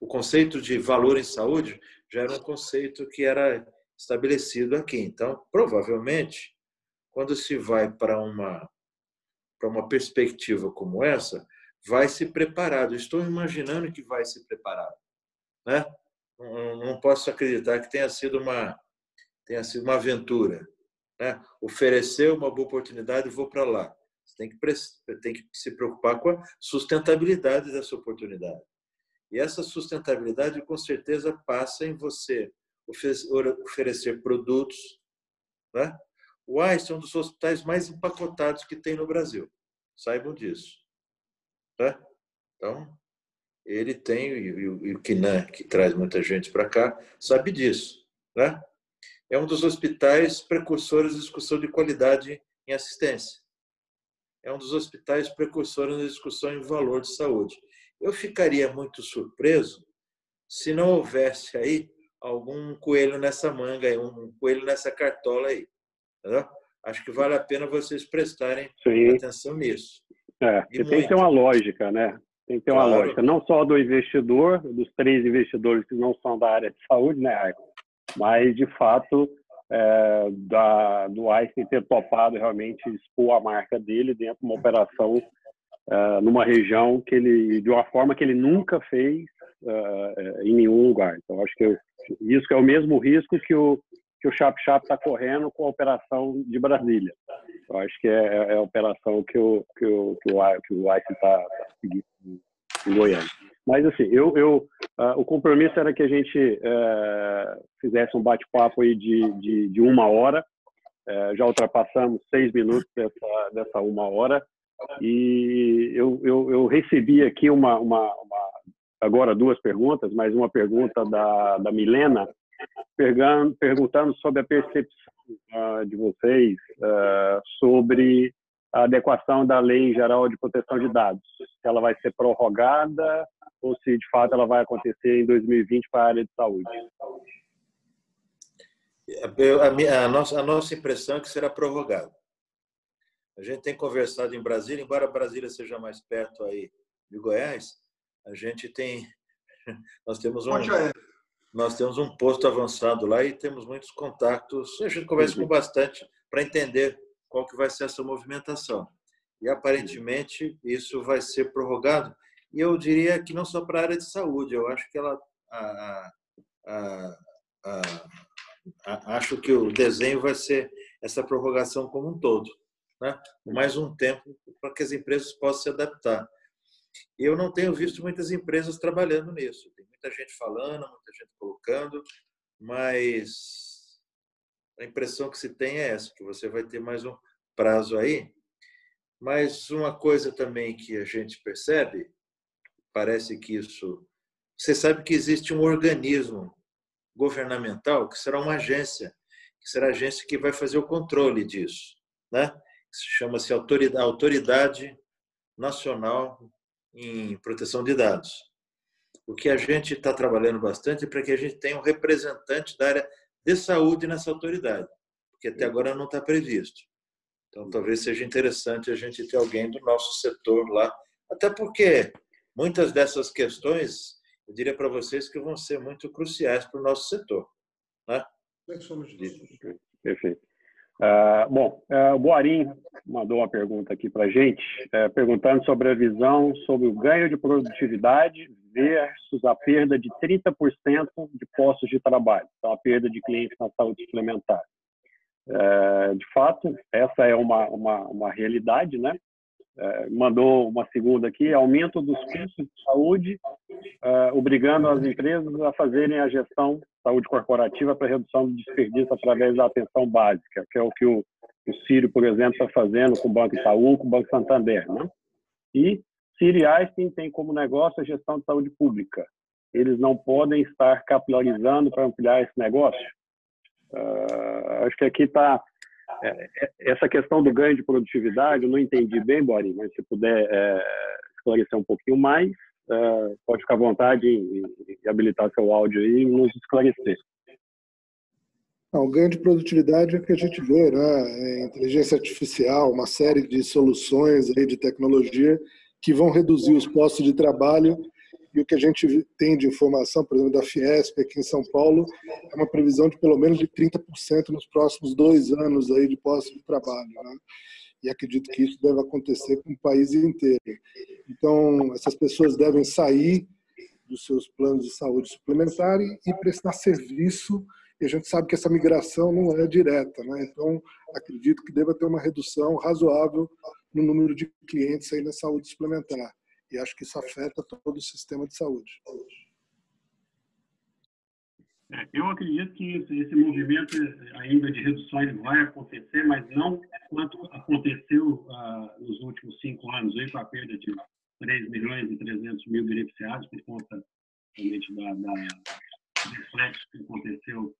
o conceito de valor em saúde já era um conceito que era estabelecido aqui. Então, provavelmente, quando se vai para uma para uma perspectiva como essa, vai se preparado. Estou imaginando que vai se preparado, né? Não posso acreditar que tenha sido uma tenha sido uma aventura, né? Ofereceu uma boa oportunidade vou para lá. Você tem que, tem que se preocupar com a sustentabilidade dessa oportunidade. E essa sustentabilidade, com certeza, passa em você oferecer produtos. Né? O Einstein é um dos hospitais mais empacotados que tem no Brasil. Saibam disso. Né? Então, ele tem, e o Kinan, que traz muita gente para cá, sabe disso. Né? É um dos hospitais precursores de discussão de qualidade em assistência. É um dos hospitais precursores na discussão em valor de saúde. Eu ficaria muito surpreso se não houvesse aí algum coelho nessa manga, um coelho nessa cartola aí. Entendeu? Acho que vale a pena vocês prestarem Sim. atenção nisso. É, tem que ter uma lógica, né? Tem que ter claro. uma lógica, não só do investidor, dos três investidores que não são da área de saúde, né, Arco? Mas, de fato, é, da, do Einstein ter topado realmente expor a marca dele dentro de uma operação é, numa região que ele, de uma forma que ele nunca fez é, em nenhum lugar. Então, acho que isso é o mesmo risco que o que o Chap Chap está correndo com a operação de Brasília. Eu acho que é, é a operação que o que o que o, que o ICE está tá seguindo em Goiânia. Mas assim, eu, eu uh, o compromisso era que a gente uh, fizesse um bate-papo de, de, de, uma hora. Uh, já ultrapassamos seis minutos dessa, dessa uma hora e eu, eu, eu recebi aqui uma, uma, uma, agora duas perguntas, mas uma pergunta da, da Milena perguntando sobre a percepção uh, de vocês uh, sobre a adequação da Lei Geral de Proteção de Dados. Se ela vai ser prorrogada ou se de fato ela vai acontecer em 2020 para a área de saúde. A, minha, a, nossa, a nossa impressão é que será prorrogada. A gente tem conversado em Brasília, embora Brasília seja mais perto aí de Goiás, a gente tem nós temos um nós temos um posto avançado lá e temos muitos contatos. A gente conversa com bastante para entender qual que vai ser essa movimentação. E aparentemente isso vai ser prorrogado. E eu diria que não só para a área de saúde, eu acho que ela a, a, a, acho que o desenho vai ser essa prorrogação como um todo, né? Mais um tempo para que as empresas possam se adaptar. Eu não tenho visto muitas empresas trabalhando nisso muita gente falando, muita gente colocando, mas a impressão que se tem é essa, que você vai ter mais um prazo aí. Mas uma coisa também que a gente percebe, parece que isso. Você sabe que existe um organismo governamental que será uma agência, que será a agência que vai fazer o controle disso, né? Chama-se Autoridade, Autoridade Nacional em Proteção de Dados. O que a gente está trabalhando bastante é para que a gente tenha um representante da área de saúde nessa autoridade, porque até agora não está previsto. Então, talvez seja interessante a gente ter alguém do nosso setor lá, até porque muitas dessas questões, eu diria para vocês que vão ser muito cruciais para o nosso setor. Né? Perfeito. Uh, bom, uh, o Boarim mandou uma pergunta aqui para a gente, uh, perguntando sobre a visão sobre o ganho de produtividade versus a perda de 30% de postos de trabalho, então a perda de clientes na saúde suplementar. Uh, de fato, essa é uma, uma, uma realidade, né? Mandou uma segunda aqui, aumento dos custos de saúde, obrigando as empresas a fazerem a gestão saúde corporativa para redução do desperdício através da atenção básica, que é o que o, o Círio, por exemplo, está fazendo com o Banco Itaú, com o Banco Santander. Né? E Círio Einstein tem como negócio a gestão de saúde pública. Eles não podem estar capilarizando para ampliar esse negócio. Uh, acho que aqui está é, é, essa questão do ganho de produtividade, eu não entendi bem, Bori, mas se puder é, esclarecer um pouquinho mais, uh, pode ficar à vontade em, habilitar seu áudio aí e nos esclarecer. Não, o ganho de produtividade é que a gente vê, né? É inteligência artificial, uma série de soluções aí de tecnologia que vão reduzir os postos de trabalho e o que a gente tem de informação, por exemplo, da Fiesp aqui em São Paulo, é uma previsão de pelo menos de 30% nos próximos dois anos aí de postos de trabalho. Né? e acredito que isso deve acontecer com o país inteiro. Então, essas pessoas devem sair dos seus planos de saúde suplementar e prestar serviço, e a gente sabe que essa migração não é direta, né? Então, acredito que deva ter uma redução razoável no número de clientes aí na saúde suplementar. E acho que isso afeta todo o sistema de saúde. É, eu acredito que esse movimento ainda de reduções vai acontecer, mas não quanto aconteceu ah, nos últimos cinco anos, aí, com a perda de 3 milhões e 300 mil beneficiados por conta realmente da, da reflexo que aconteceu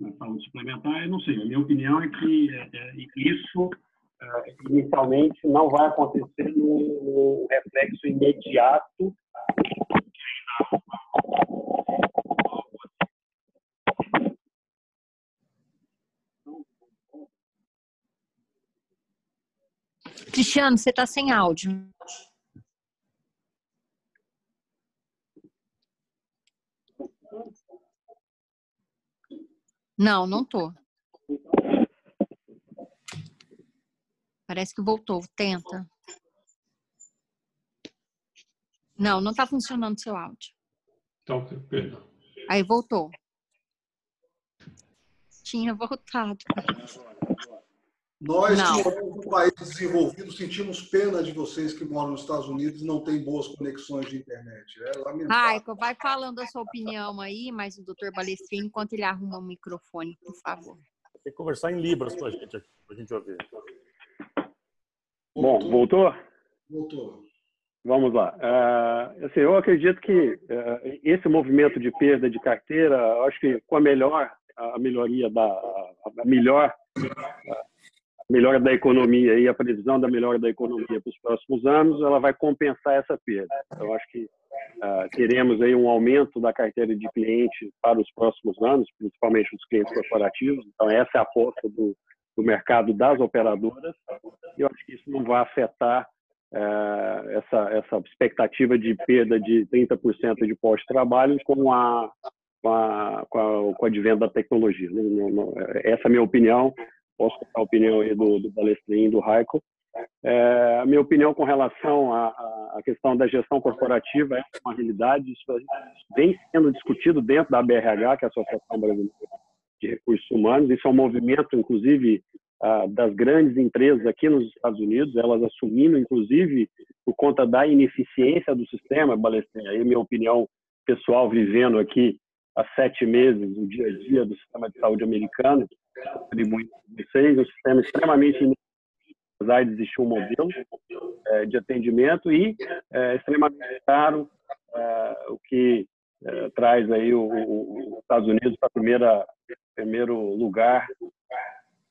na saúde suplementar. Eu não sei, a minha opinião é que é, é, isso é, inicialmente não vai acontecer no reflexo imediato Cristiano, você está sem áudio. Não, não tô. Parece que voltou. Tenta. Não, não está funcionando seu áudio. Então, perdão. Aí voltou. Tinha voltado. Nós não. que moramos num país desenvolvido sentimos pena de vocês que moram nos Estados Unidos e não têm boas conexões de internet. É lamentável. Raico, vai falando a sua opinião aí, mas o doutor Balestrinho, enquanto ele arruma o microfone, por favor. Tem que conversar em Libras com a gente aqui, para a gente ouvir. Bom, voltou? Voltou. Vamos lá. Uh, assim, eu acredito que uh, esse movimento de perda de carteira, acho que com a melhor, a melhoria da, a melhor melhora da economia e a previsão da melhora da economia para os próximos anos, ela vai compensar essa perda. Então, acho que uh, teremos aí um aumento da carteira de clientes para os próximos anos, principalmente os clientes corporativos. Então, essa é a aposta do, do mercado das operadoras. E eu acho que isso não vai afetar uh, essa, essa expectativa de perda de 30% de pós-trabalho com a com, a, com, a, com o advento da tecnologia. Essa é a minha opinião posso contar a opinião aí do, do Balestrinho do Raico. É, a minha opinião com relação à, à, questão da gestão corporativa é uma realidade, isso vem sendo discutido dentro da BRH, que é a Associação Brasileira de Recursos Humanos, isso é um movimento, inclusive, das grandes empresas aqui nos Estados Unidos, elas assumindo, inclusive, por conta da ineficiência do sistema, Balestrinho, aí minha opinião pessoal, vivendo aqui há sete meses o dia a dia do sistema de saúde americano, atribuindo vocês, um sistema extremamente apesar de existir um modelo é, de atendimento e é, extremamente caro, é, o que é, traz aí os Estados Unidos para primeira primeiro lugar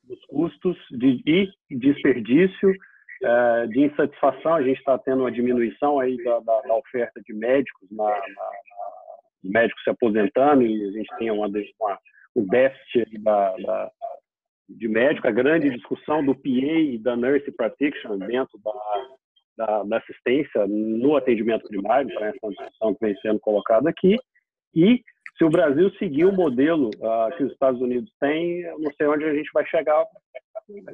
dos custos de, e desperdício, é, de insatisfação. A gente está tendo uma diminuição aí da, da, da oferta de médicos, na, na, médicos se aposentando e a gente tem uma, uma o déficit da, da, de médico, a grande discussão do PA e da nurse practitioner dentro da, da, da assistência no atendimento primário, para essa discussão que vem sendo colocada aqui, e se o Brasil seguir o modelo uh, que os Estados Unidos têm, eu não sei onde a gente vai chegar,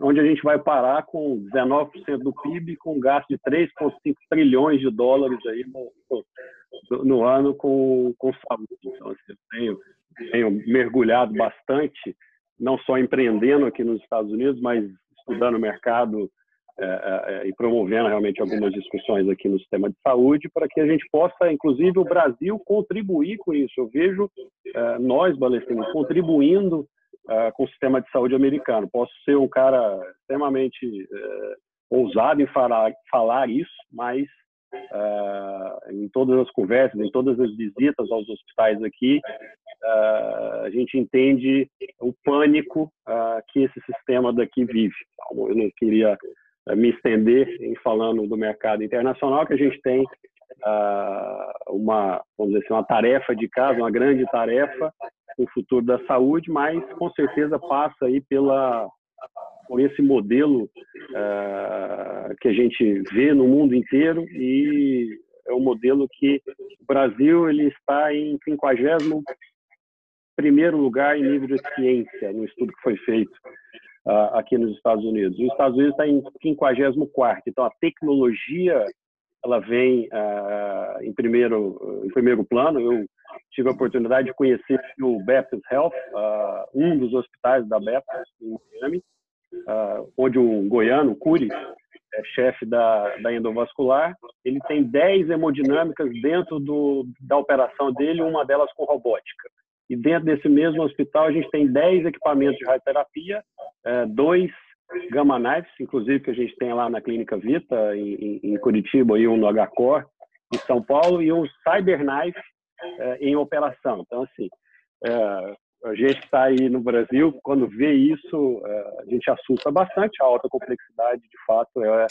onde a gente vai parar com 19% do PIB, com um gasto de 3,5 trilhões de dólares aí no, no, no ano com, com saúde. Então, assim, eu tenho tenho mergulhado bastante, não só empreendendo aqui nos Estados Unidos, mas estudando o mercado é, é, é, e promovendo realmente algumas discussões aqui no sistema de saúde para que a gente possa, inclusive o Brasil, contribuir com isso. Eu vejo nós, Balestino, contribuindo com o sistema de saúde americano. Posso ser um cara extremamente ousado em falar, falar isso, mas em todas as conversas, em todas as visitas aos hospitais aqui, a gente entende o pânico que esse sistema daqui vive. Então, eu não queria me estender em falando do mercado internacional, que a gente tem uma, vamos dizer assim, uma tarefa de casa, uma grande tarefa, o futuro da saúde, mas com certeza passa aí pela com esse modelo uh, que a gente vê no mundo inteiro e é um modelo que o Brasil ele está em 50 primeiro lugar em nível de ciência no estudo que foi feito uh, aqui nos Estados Unidos. Os Estados Unidos está em 54 então a tecnologia ela vem uh, em primeiro em primeiro plano. Eu tive a oportunidade de conhecer o Baptist Health, uh, um dos hospitais da Baptist em Miami, onde um goiano, Curi, é chefe da, da endovascular, ele tem 10 hemodinâmicas dentro do, da operação dele, uma delas com robótica. E dentro desse mesmo hospital, a gente tem 10 equipamentos de radioterapia, é, dois Gamma Knives, inclusive que a gente tem lá na Clínica Vita, em, Curitiba, e um no HCOR, em São Paulo, e um Cyber Knife é, em operação. Então, assim, é, a gente que está aí no Brasil, quando vê isso, a gente assusta bastante. A alta complexidade, de fato, é,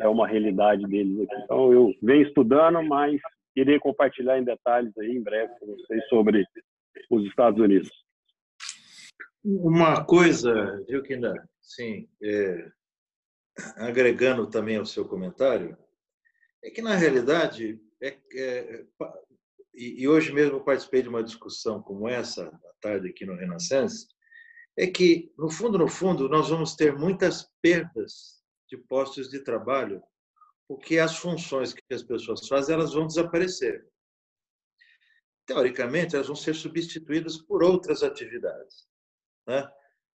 é uma realidade deles aqui. Então, eu venho estudando, mas irei compartilhar em detalhes aí em breve com vocês sobre os Estados Unidos. Uma coisa, viu, sim, é, agregando também ao seu comentário, é que, na realidade, é, é, e, hoje mesmo eu participei de uma discussão como essa, à tarde aqui no Renaissance, é que, no fundo, no fundo, nós vamos ter muitas perdas de postos de trabalho, porque as funções que as pessoas fazem, elas vão desaparecer. Teoricamente, elas vão ser substituídas por outras atividades. Né?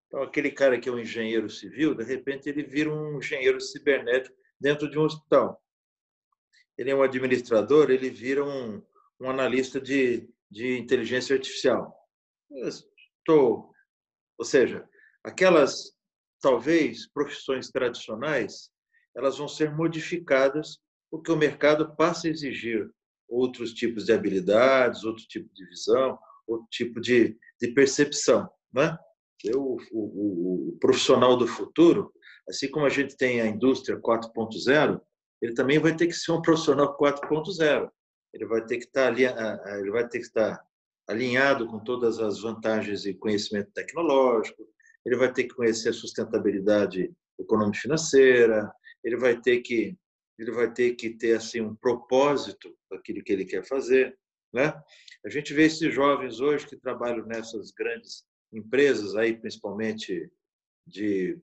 Então, aquele cara que é um engenheiro civil, de repente, ele vira um engenheiro cibernético dentro de um hospital. Ele é um administrador, ele vira um, um analista de, de inteligência artificial. Estou, ou seja, aquelas talvez profissões tradicionais, elas vão ser modificadas porque o mercado passa a exigir outros tipos de habilidades, outro tipo de visão, outro tipo de, de percepção, né? Eu, o, o, o profissional do futuro, assim como a gente tem a indústria 4.0, ele também vai ter que ser um profissional 4.0 ele vai ter que estar ali, ele vai ter que estar alinhado com todas as vantagens e conhecimento tecnológico, ele vai ter que conhecer a sustentabilidade econômico-financeira, ele vai ter que ele vai ter que ter assim um propósito daquilo que ele quer fazer, né? A gente vê esses jovens hoje que trabalham nessas grandes empresas aí, principalmente de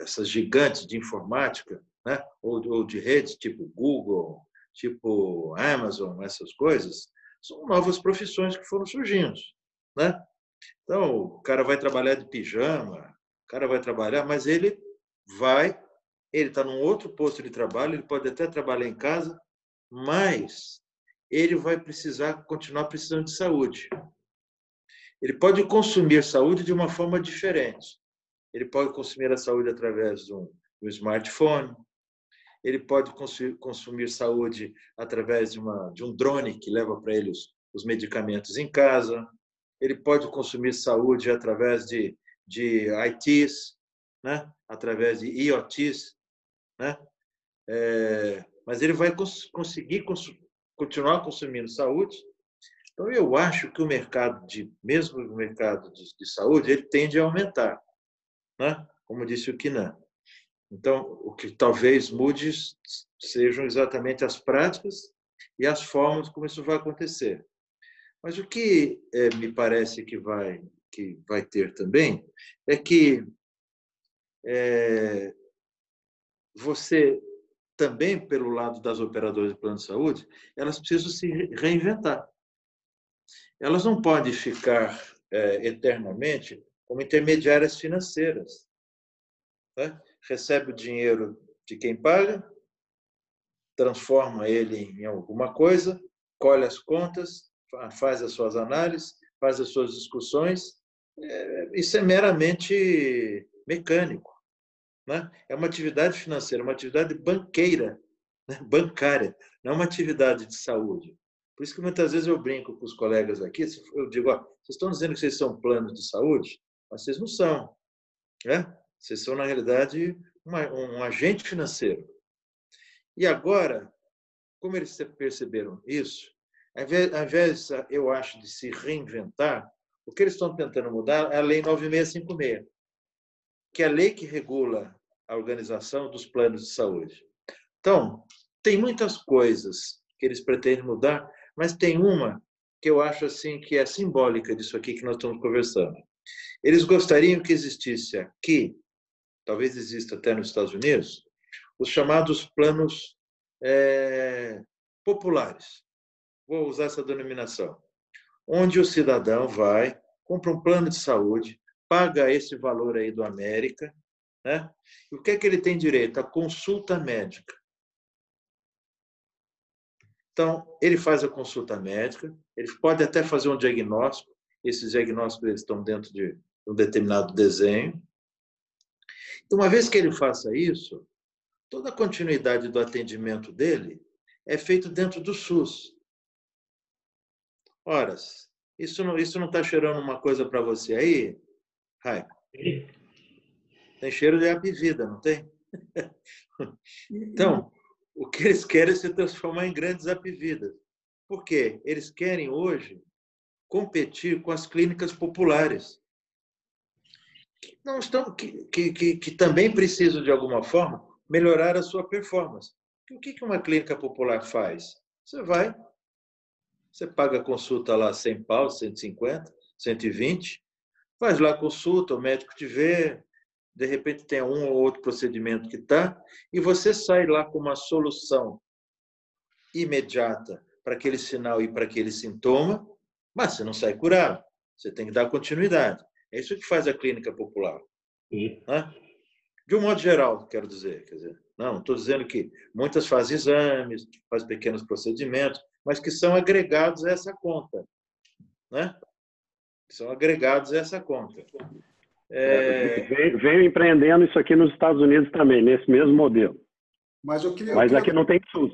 essas gigantes de informática, né? Ou, ou de redes tipo Google, tipo Amazon, essas coisas, são novas profissões que foram surgindo, né? Então, o cara vai trabalhar de pijama, o cara vai trabalhar, mas ele vai, ele está num outro posto de trabalho, ele pode até trabalhar em casa, mas ele vai precisar continuar precisando de saúde. Ele pode consumir saúde de uma forma diferente. Ele pode consumir a saúde através de um, de um smartphone, ele pode consumir saúde através de, uma, de um drone que leva para ele os, os, medicamentos em casa, ele pode consumir saúde através de, de ITs, né? através de IoTs, né? É, mas ele vai cons conseguir cons continuar consumindo saúde. Então, eu acho que o mercado, de mesmo o mercado de, de saúde, ele tende a aumentar, né? como disse o Kinan. Então, o que talvez mude sejam exatamente as práticas e as formas como isso vai acontecer. Mas o que é, me parece que vai, que vai ter também é que é, você também, pelo lado das operadoras de plano de saúde, elas precisam se reinventar. Elas não podem ficar é, eternamente como intermediárias financeiras. Né? recebe o dinheiro de quem paga, transforma ele em alguma coisa, colhe as contas, faz as suas análises, faz as suas discussões. É, isso é meramente mecânico. Né? É uma atividade financeira, uma atividade banqueira, né? bancária, não é uma atividade de saúde. Por isso que muitas vezes eu brinco com os colegas aqui, eu digo, ó, vocês estão dizendo que vocês são planos de saúde, mas vocês não são. Né? Vocês são, na realidade, uma, um agente financeiro. E agora, como eles perceberam isso, ao invés, ao invés, eu acho, de se reinventar, o que eles estão tentando mudar é a Lei 9656, que é a lei que regula a organização dos planos de saúde. Então, tem muitas coisas que eles pretendem mudar, mas tem uma que eu acho assim que é simbólica disso aqui que nós estamos conversando. Eles gostariam que existisse aqui talvez exista até nos Estados Unidos, os chamados planos é, populares. Vou usar essa denominação. Onde o cidadão vai, compra um plano de saúde, paga esse valor aí do América, Né? E o que é que ele tem direito? A consulta médica. Então, ele faz a consulta médica, ele pode até fazer um diagnóstico, esses diagnósticos eles estão dentro de um determinado desenho. E uma vez que ele faça isso, toda a continuidade do atendimento dele é feito dentro do SUS. Ora, isso não isso não está cheirando uma coisa para você aí, Raico? Tem cheiro de apivida, não tem? Então, o que eles querem é se transformar em grandes apvidas. Por quê? Eles querem hoje competir com as clínicas populares, que, não estão, que, que, que, que também precisam, de alguma forma, melhorar a sua performance. O que, que uma clínica popular faz? Você vai, você paga a consulta lá 100 pau, 150, 120, faz lá a consulta, o médico te vê, de repente tem um ou outro procedimento que está, e você sai lá com uma solução imediata para aquele sinal e para aquele sintoma, mas você não sai curado. Você tem que dar continuidade. É isso que faz a clínica popular. Né? De um modo geral, quero dizer. Quer dizer não, estou dizendo que muitas fazem exames, fazem pequenos procedimentos, mas que são agregados a essa conta. Né? São agregados a essa conta. É... Veio, veio, empreendendo isso aqui nos Estados Unidos também, nesse mesmo modelo. Mas, eu queria, Mas eu aqui não tem SUS.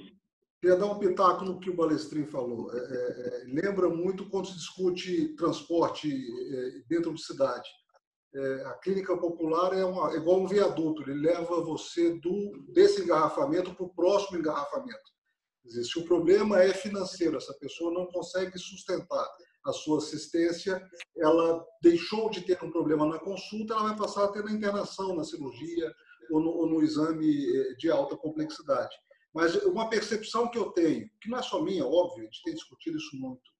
Queria dar um pitaco no que o Balestrin falou. É, é, é, lembra muito quando se discute transporte é, dentro de cidade. É, a clínica popular é, uma, é igual um viaduto, ele leva você do, desse engarrafamento para o próximo engarrafamento. Dizer, se o problema é financeiro, essa pessoa não consegue sustentar a sua assistência, ela deixou de ter um problema na consulta, ela vai passar a ter na internação, na cirurgia ou no, ou no exame eh, de alta complexidade. Mas uma percepção que eu tenho, que não é só minha, óbvio, a gente tem discutido isso muito,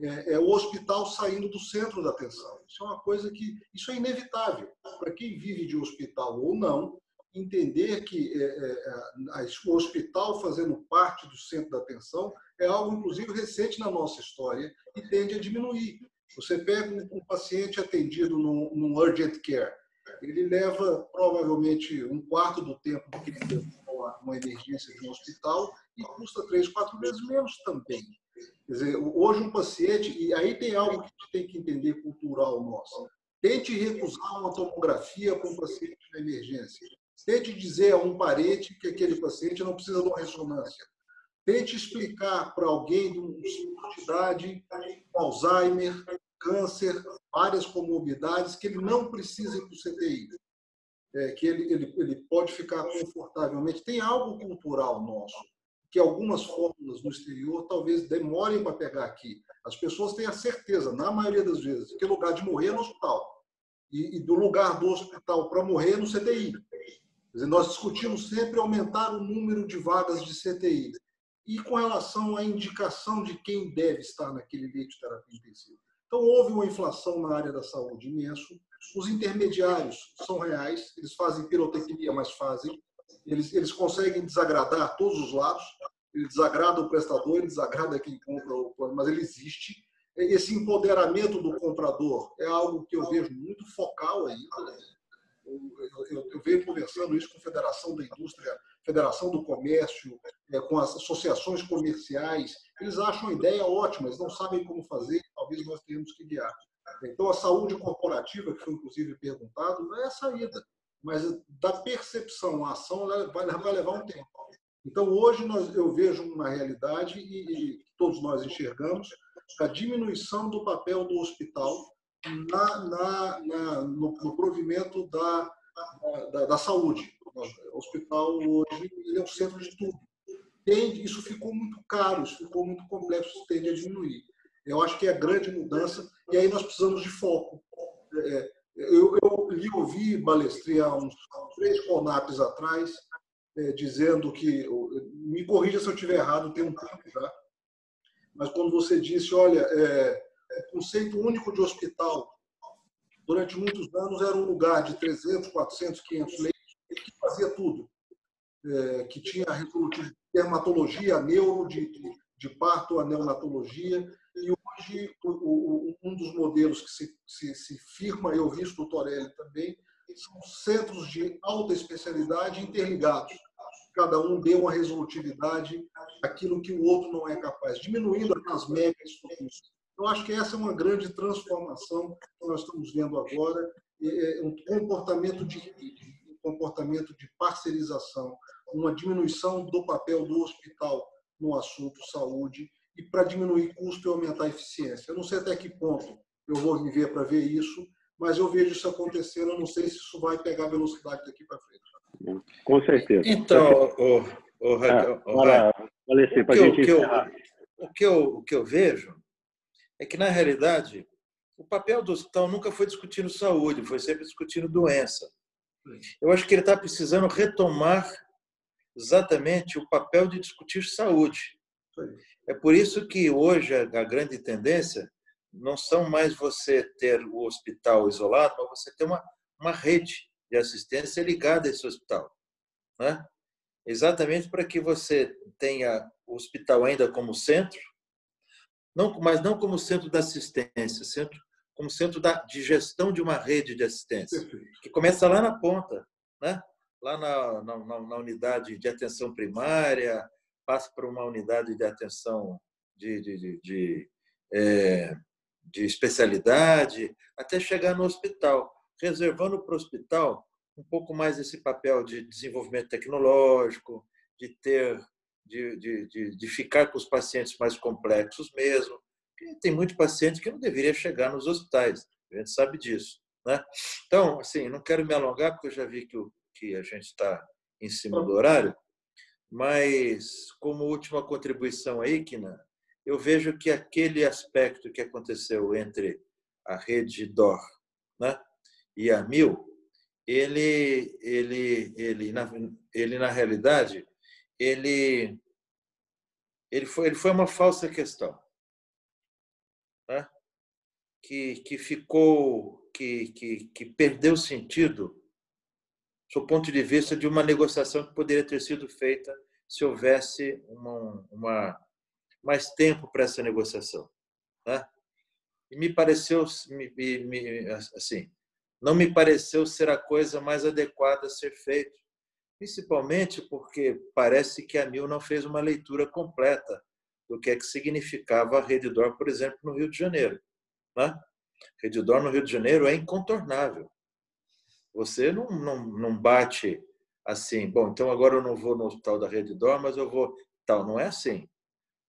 é, é, o hospital saindo do centro da atenção. Isso é uma coisa que isso é inevitável para quem vive de hospital ou não entender que é, é, o hospital fazendo parte do centro da atenção é algo, inclusive, recente na nossa história e tende a diminuir. Você pega um, paciente atendido num, urgent care, ele leva provavelmente um quarto do tempo que ele leva uma, uma emergência de um hospital e custa três, quatro vezes menos também. Quer dizer, hoje um paciente, e aí tem algo que a gente tem que entender cultural nosso. Tente recusar uma tomografia para um paciente na emergência. Tente dizer a um parente que aquele paciente não precisa de uma ressonância. Tente explicar para alguém de uma idade, Alzheimer, câncer, várias comorbidades, que ele não precisa ir para o CTI. É, que ele, ele, ele pode ficar confortavelmente. Tem algo cultural nosso, que algumas fórmulas no exterior talvez demorem para pegar aqui. As pessoas têm a certeza, na maioria das vezes, que lugar de morrer é no hospital. E, e do lugar do hospital para morrer é no CTI. Dizer, nós discutimos sempre aumentar o número de vagas de CTI. E com relação à indicação de quem deve estar naquele leito de terapia intensiva. Então, houve uma inflação na área da saúde imenso. Os intermediários são reais, eles fazem pirotecnia, mas fazem. Eles, eles conseguem desagradar todos os lados. Ele desagrada o prestador, ele desagrada quem compra o plano, mas ele existe. Esse empoderamento do comprador é algo que eu vejo muito focal ainda eu, eu, venho conversando isso com a Federação da Indústria, Federação do Comércio, é, com as associações comerciais. Eles acham a ideia ótima, eles não sabem como fazer, talvez nós tenhamos que guiar. Então, a saúde corporativa, que foi inclusive perguntado, não é a saída, mas da percepção à ação vai, vai levar um tempo. Então, hoje nós, eu vejo uma realidade e, e todos nós enxergamos a diminuição do papel do hospital na, na, na no, no, provimento da, da, da, saúde. O hospital hoje ele é um centro de tudo. Tende, isso ficou muito caro, isso ficou muito complexo, tende a diminuir. Eu acho que é a grande mudança, e aí nós precisamos de foco. É, eu, eu li ouvi Balestria há uns três conapes atrás, é, dizendo que, me corrija se eu estiver errado, tem um tempo já, mas quando você disse, olha, é, conceito único de hospital, durante muitos anos era um lugar de 300, 400, 500 leitos que fazia tudo, é, que tinha de dermatologia, neuro, de, de, parto, a neonatologia, e hoje o, o, um dos modelos que se, se, se firma, eu vi isso do Torelli também, são centros de alta especialidade interligados. Cada um dê uma resolutividade aquilo que o outro não é capaz, diminuindo as mega estruturas. Eu acho que essa é uma grande transformação que nós estamos vendo agora, é um comportamento de um comportamento de parcerização, uma diminuição do papel do hospital no assunto saúde e para diminuir custo e aumentar a eficiência. Eu não sei até que ponto eu vou viver para ver isso, mas eu vejo isso acontecendo. Eu não sei se isso vai pegar velocidade daqui para frente. Com certeza. Então, o, o, o, o que eu vejo é que, na realidade, o papel do hospital nunca foi discutindo saúde, foi sempre discutindo doença. Eu acho que ele está precisando retomar exatamente o papel de discutir saúde. É por isso que hoje a grande tendência não são mais você ter o hospital isolado, mas você ter uma, uma rede de assistência ligada a esse hospital. Né? Exatamente para que você tenha o hospital ainda como centro, não, mas não como centro da assistência, centro, como centro da, de gestão de uma rede de assistência, que começa lá na ponta, né? lá na, na, na unidade de atenção primária, passa para uma unidade de atenção de, de, de, de é, de especialidade, até chegar no hospital, reservando para o hospital um pouco mais esse papel de desenvolvimento tecnológico, de ter, de, de, de, de ficar com os pacientes mais complexos mesmo. tem muito paciente que não deveria chegar nos hospitais, a gente sabe disso. Né? Então, assim, não quero me alongar, porque eu já vi que, o, que a gente está em cima do horário, mas como última contribuição aí, Kina, eu vejo que aquele aspecto que aconteceu entre a rede DOR né, e a Mil, ele, ele, ele, na, ele na realidade, ele, ele, foi, ele foi uma falsa questão. Né, que, que ficou, que, que, que perdeu sentido do ponto de vista de uma negociação que poderia ter sido feita se houvesse uma, uma mais tempo para essa negociação. Né? E me pareceu, me, me, assim, não me pareceu ser a coisa mais adequada a ser feita, principalmente porque parece que a Mil não fez uma leitura completa do que é que significava a Rede Dor, por exemplo, no Rio de Janeiro. Né? No Rio de Janeiro é incontornável. Você não, não, não bate assim, bom, então agora eu não vou no hospital da Rede Dor, mas eu vou tal. Não é assim.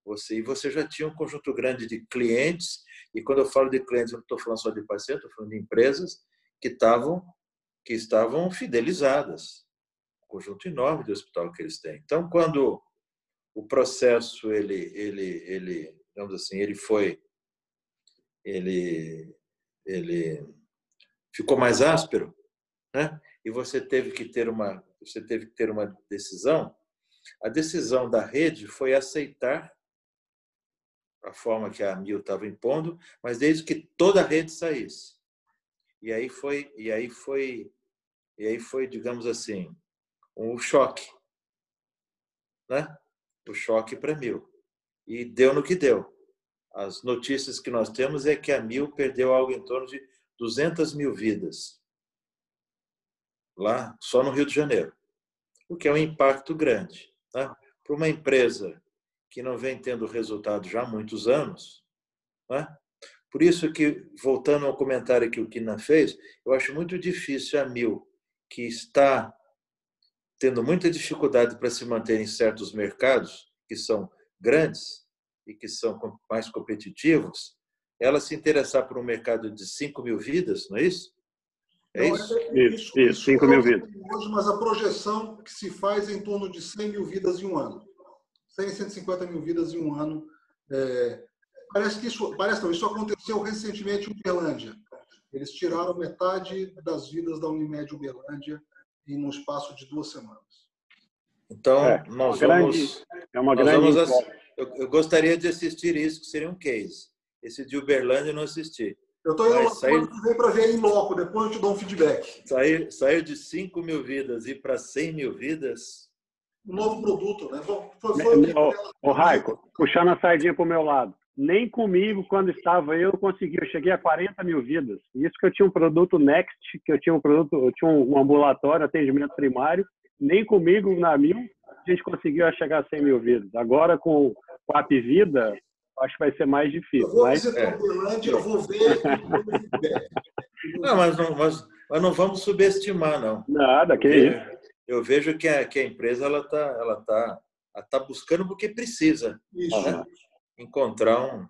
Você, e você já tinha um conjunto grande de clientes, e quando eu falo de clientes, eu não estou falando só de pacientes, estou falando de empresas que estavam, que estavam fidelizadas. Conjunto enorme de hospital que eles têm. Então, quando o processo, ele, ele, ele, digamos assim, ele foi, ele, ele ficou mais áspero, né? E você teve que ter uma, você teve que ter uma decisão. A decisão da rede foi aceitar a forma que a Mil estava impondo, mas desde que toda a rede saísse. E aí foi, e aí foi, e aí foi, digamos assim, um choque, né? O choque para Mil. E deu no que deu. As notícias que nós temos é que a Mil perdeu algo em torno de 200 mil vidas lá só no Rio de Janeiro, o que é um impacto grande. Né? Para uma empresa que não vem tendo resultado já há muitos anos. Né? Por isso que, voltando ao comentário que o Kina fez, eu acho muito difícil a Mil, que está tendo muita dificuldade para se manter em certos mercados que são grandes e que são mais competitivos, ela se interessar por um mercado de 5 mil vidas, não é isso? É isso? Isso, isso, 5 mil vidas. Hoje, mas a projeção que se faz é em torno de 100 mil vidas em um ano. 100, 150 mil vidas em um ano. É, parece que isso, parece não, isso aconteceu recentemente em Uberlândia. Eles tiraram metade das vidas da Unimed Uberlândia em um espaço de duas semanas. Então, é, nós vamos. é uma grande. Vamos, eu, eu, gostaria de assistir isso, que seria um case. Esse de Uberlândia eu não assisti. Eu estou indo sair... para ver em loco, depois eu te dou um feedback. Sair, sair de 5 mil vidas e para 100 mil vidas um novo produto, né? Foi, foi o Raico, puxando a sardinha para o meu lado. Nem comigo, quando estava eu, consegui. Eu cheguei a 40 mil vidas. Isso que eu tinha um produto Next, que eu tinha um produto, eu tinha um ambulatório, atendimento primário. Nem comigo, na mil, a gente conseguiu chegar a 100 mil vidas. Agora, com, com a App Vida, acho que vai ser mais difícil. Eu vou mas... visitar Uberlândia, eu vou ver. não, mas não, mas, mas não vamos subestimar, não. Nada, que eu, isso. Eu vejo que a, que a empresa ela está ela tá, ela tá buscando porque precisa. Isso. Né? Encontrar um,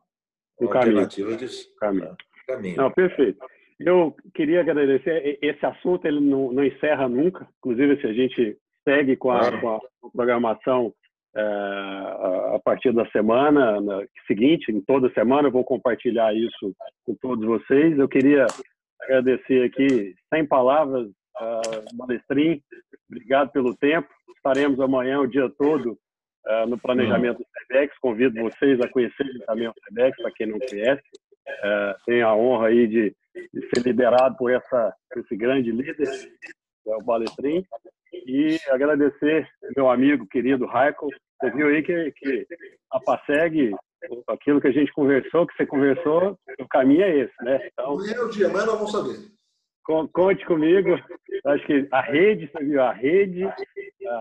uma caminho. alternativa de caminho. caminho. Não, perfeito. Eu queria agradecer. Esse assunto ele não, não encerra nunca. Inclusive, se a gente segue com a, com a programação é, a partir da semana na, seguinte, em toda semana, eu vou compartilhar isso com todos vocês. Eu queria agradecer aqui, sem palavras, uh, Balestrin, obrigado pelo tempo. Estaremos amanhã o dia todo uh, no planejamento do SEDEX. Convido vocês a conhecerem também o SEDEX, para quem não conhece. Uh, tenho a honra aí de, de, ser liderado por essa, esse grande líder, que é o Balestrin. E agradecer meu amigo querido Raico. Você viu aí que, que a PASEG, aquilo que a gente conversou, que você conversou, o caminho é esse, né? Então, Amanhã é o dia, mas nós vamos saber. Conte comigo. Acho que a rede, você viu, a rede,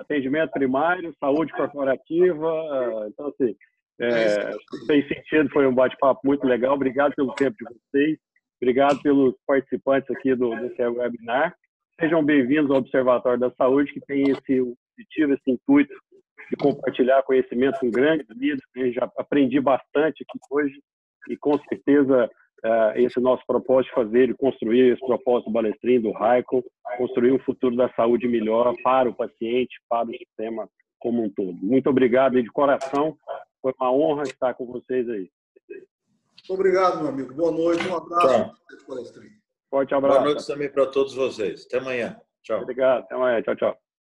atendimento primário, saúde corporativa. Então, assim, é, fez sentido, foi um bate-papo muito legal. Obrigado pelo tempo de vocês. Obrigado pelos participantes aqui do, desse webinar. Sejam bem-vindos ao Observatório da Saúde, que tem esse objetivo, esse intuito de compartilhar conhecimento com grandes líderes. Eu já aprendi bastante aqui hoje e, com certeza, esse nosso propósito de fazer e construir esse propósito do Balestrin, do Raico, construir um futuro da saúde melhor para o paciente, para o sistema como um todo. Muito obrigado de coração. Foi uma honra estar com vocês aí. Muito obrigado, meu amigo. Boa noite. Um abraço. Forte abraço. Boa noite também para todos vocês. Até amanhã. Tchau. Obrigado. Até amanhã. Tchau, tchau.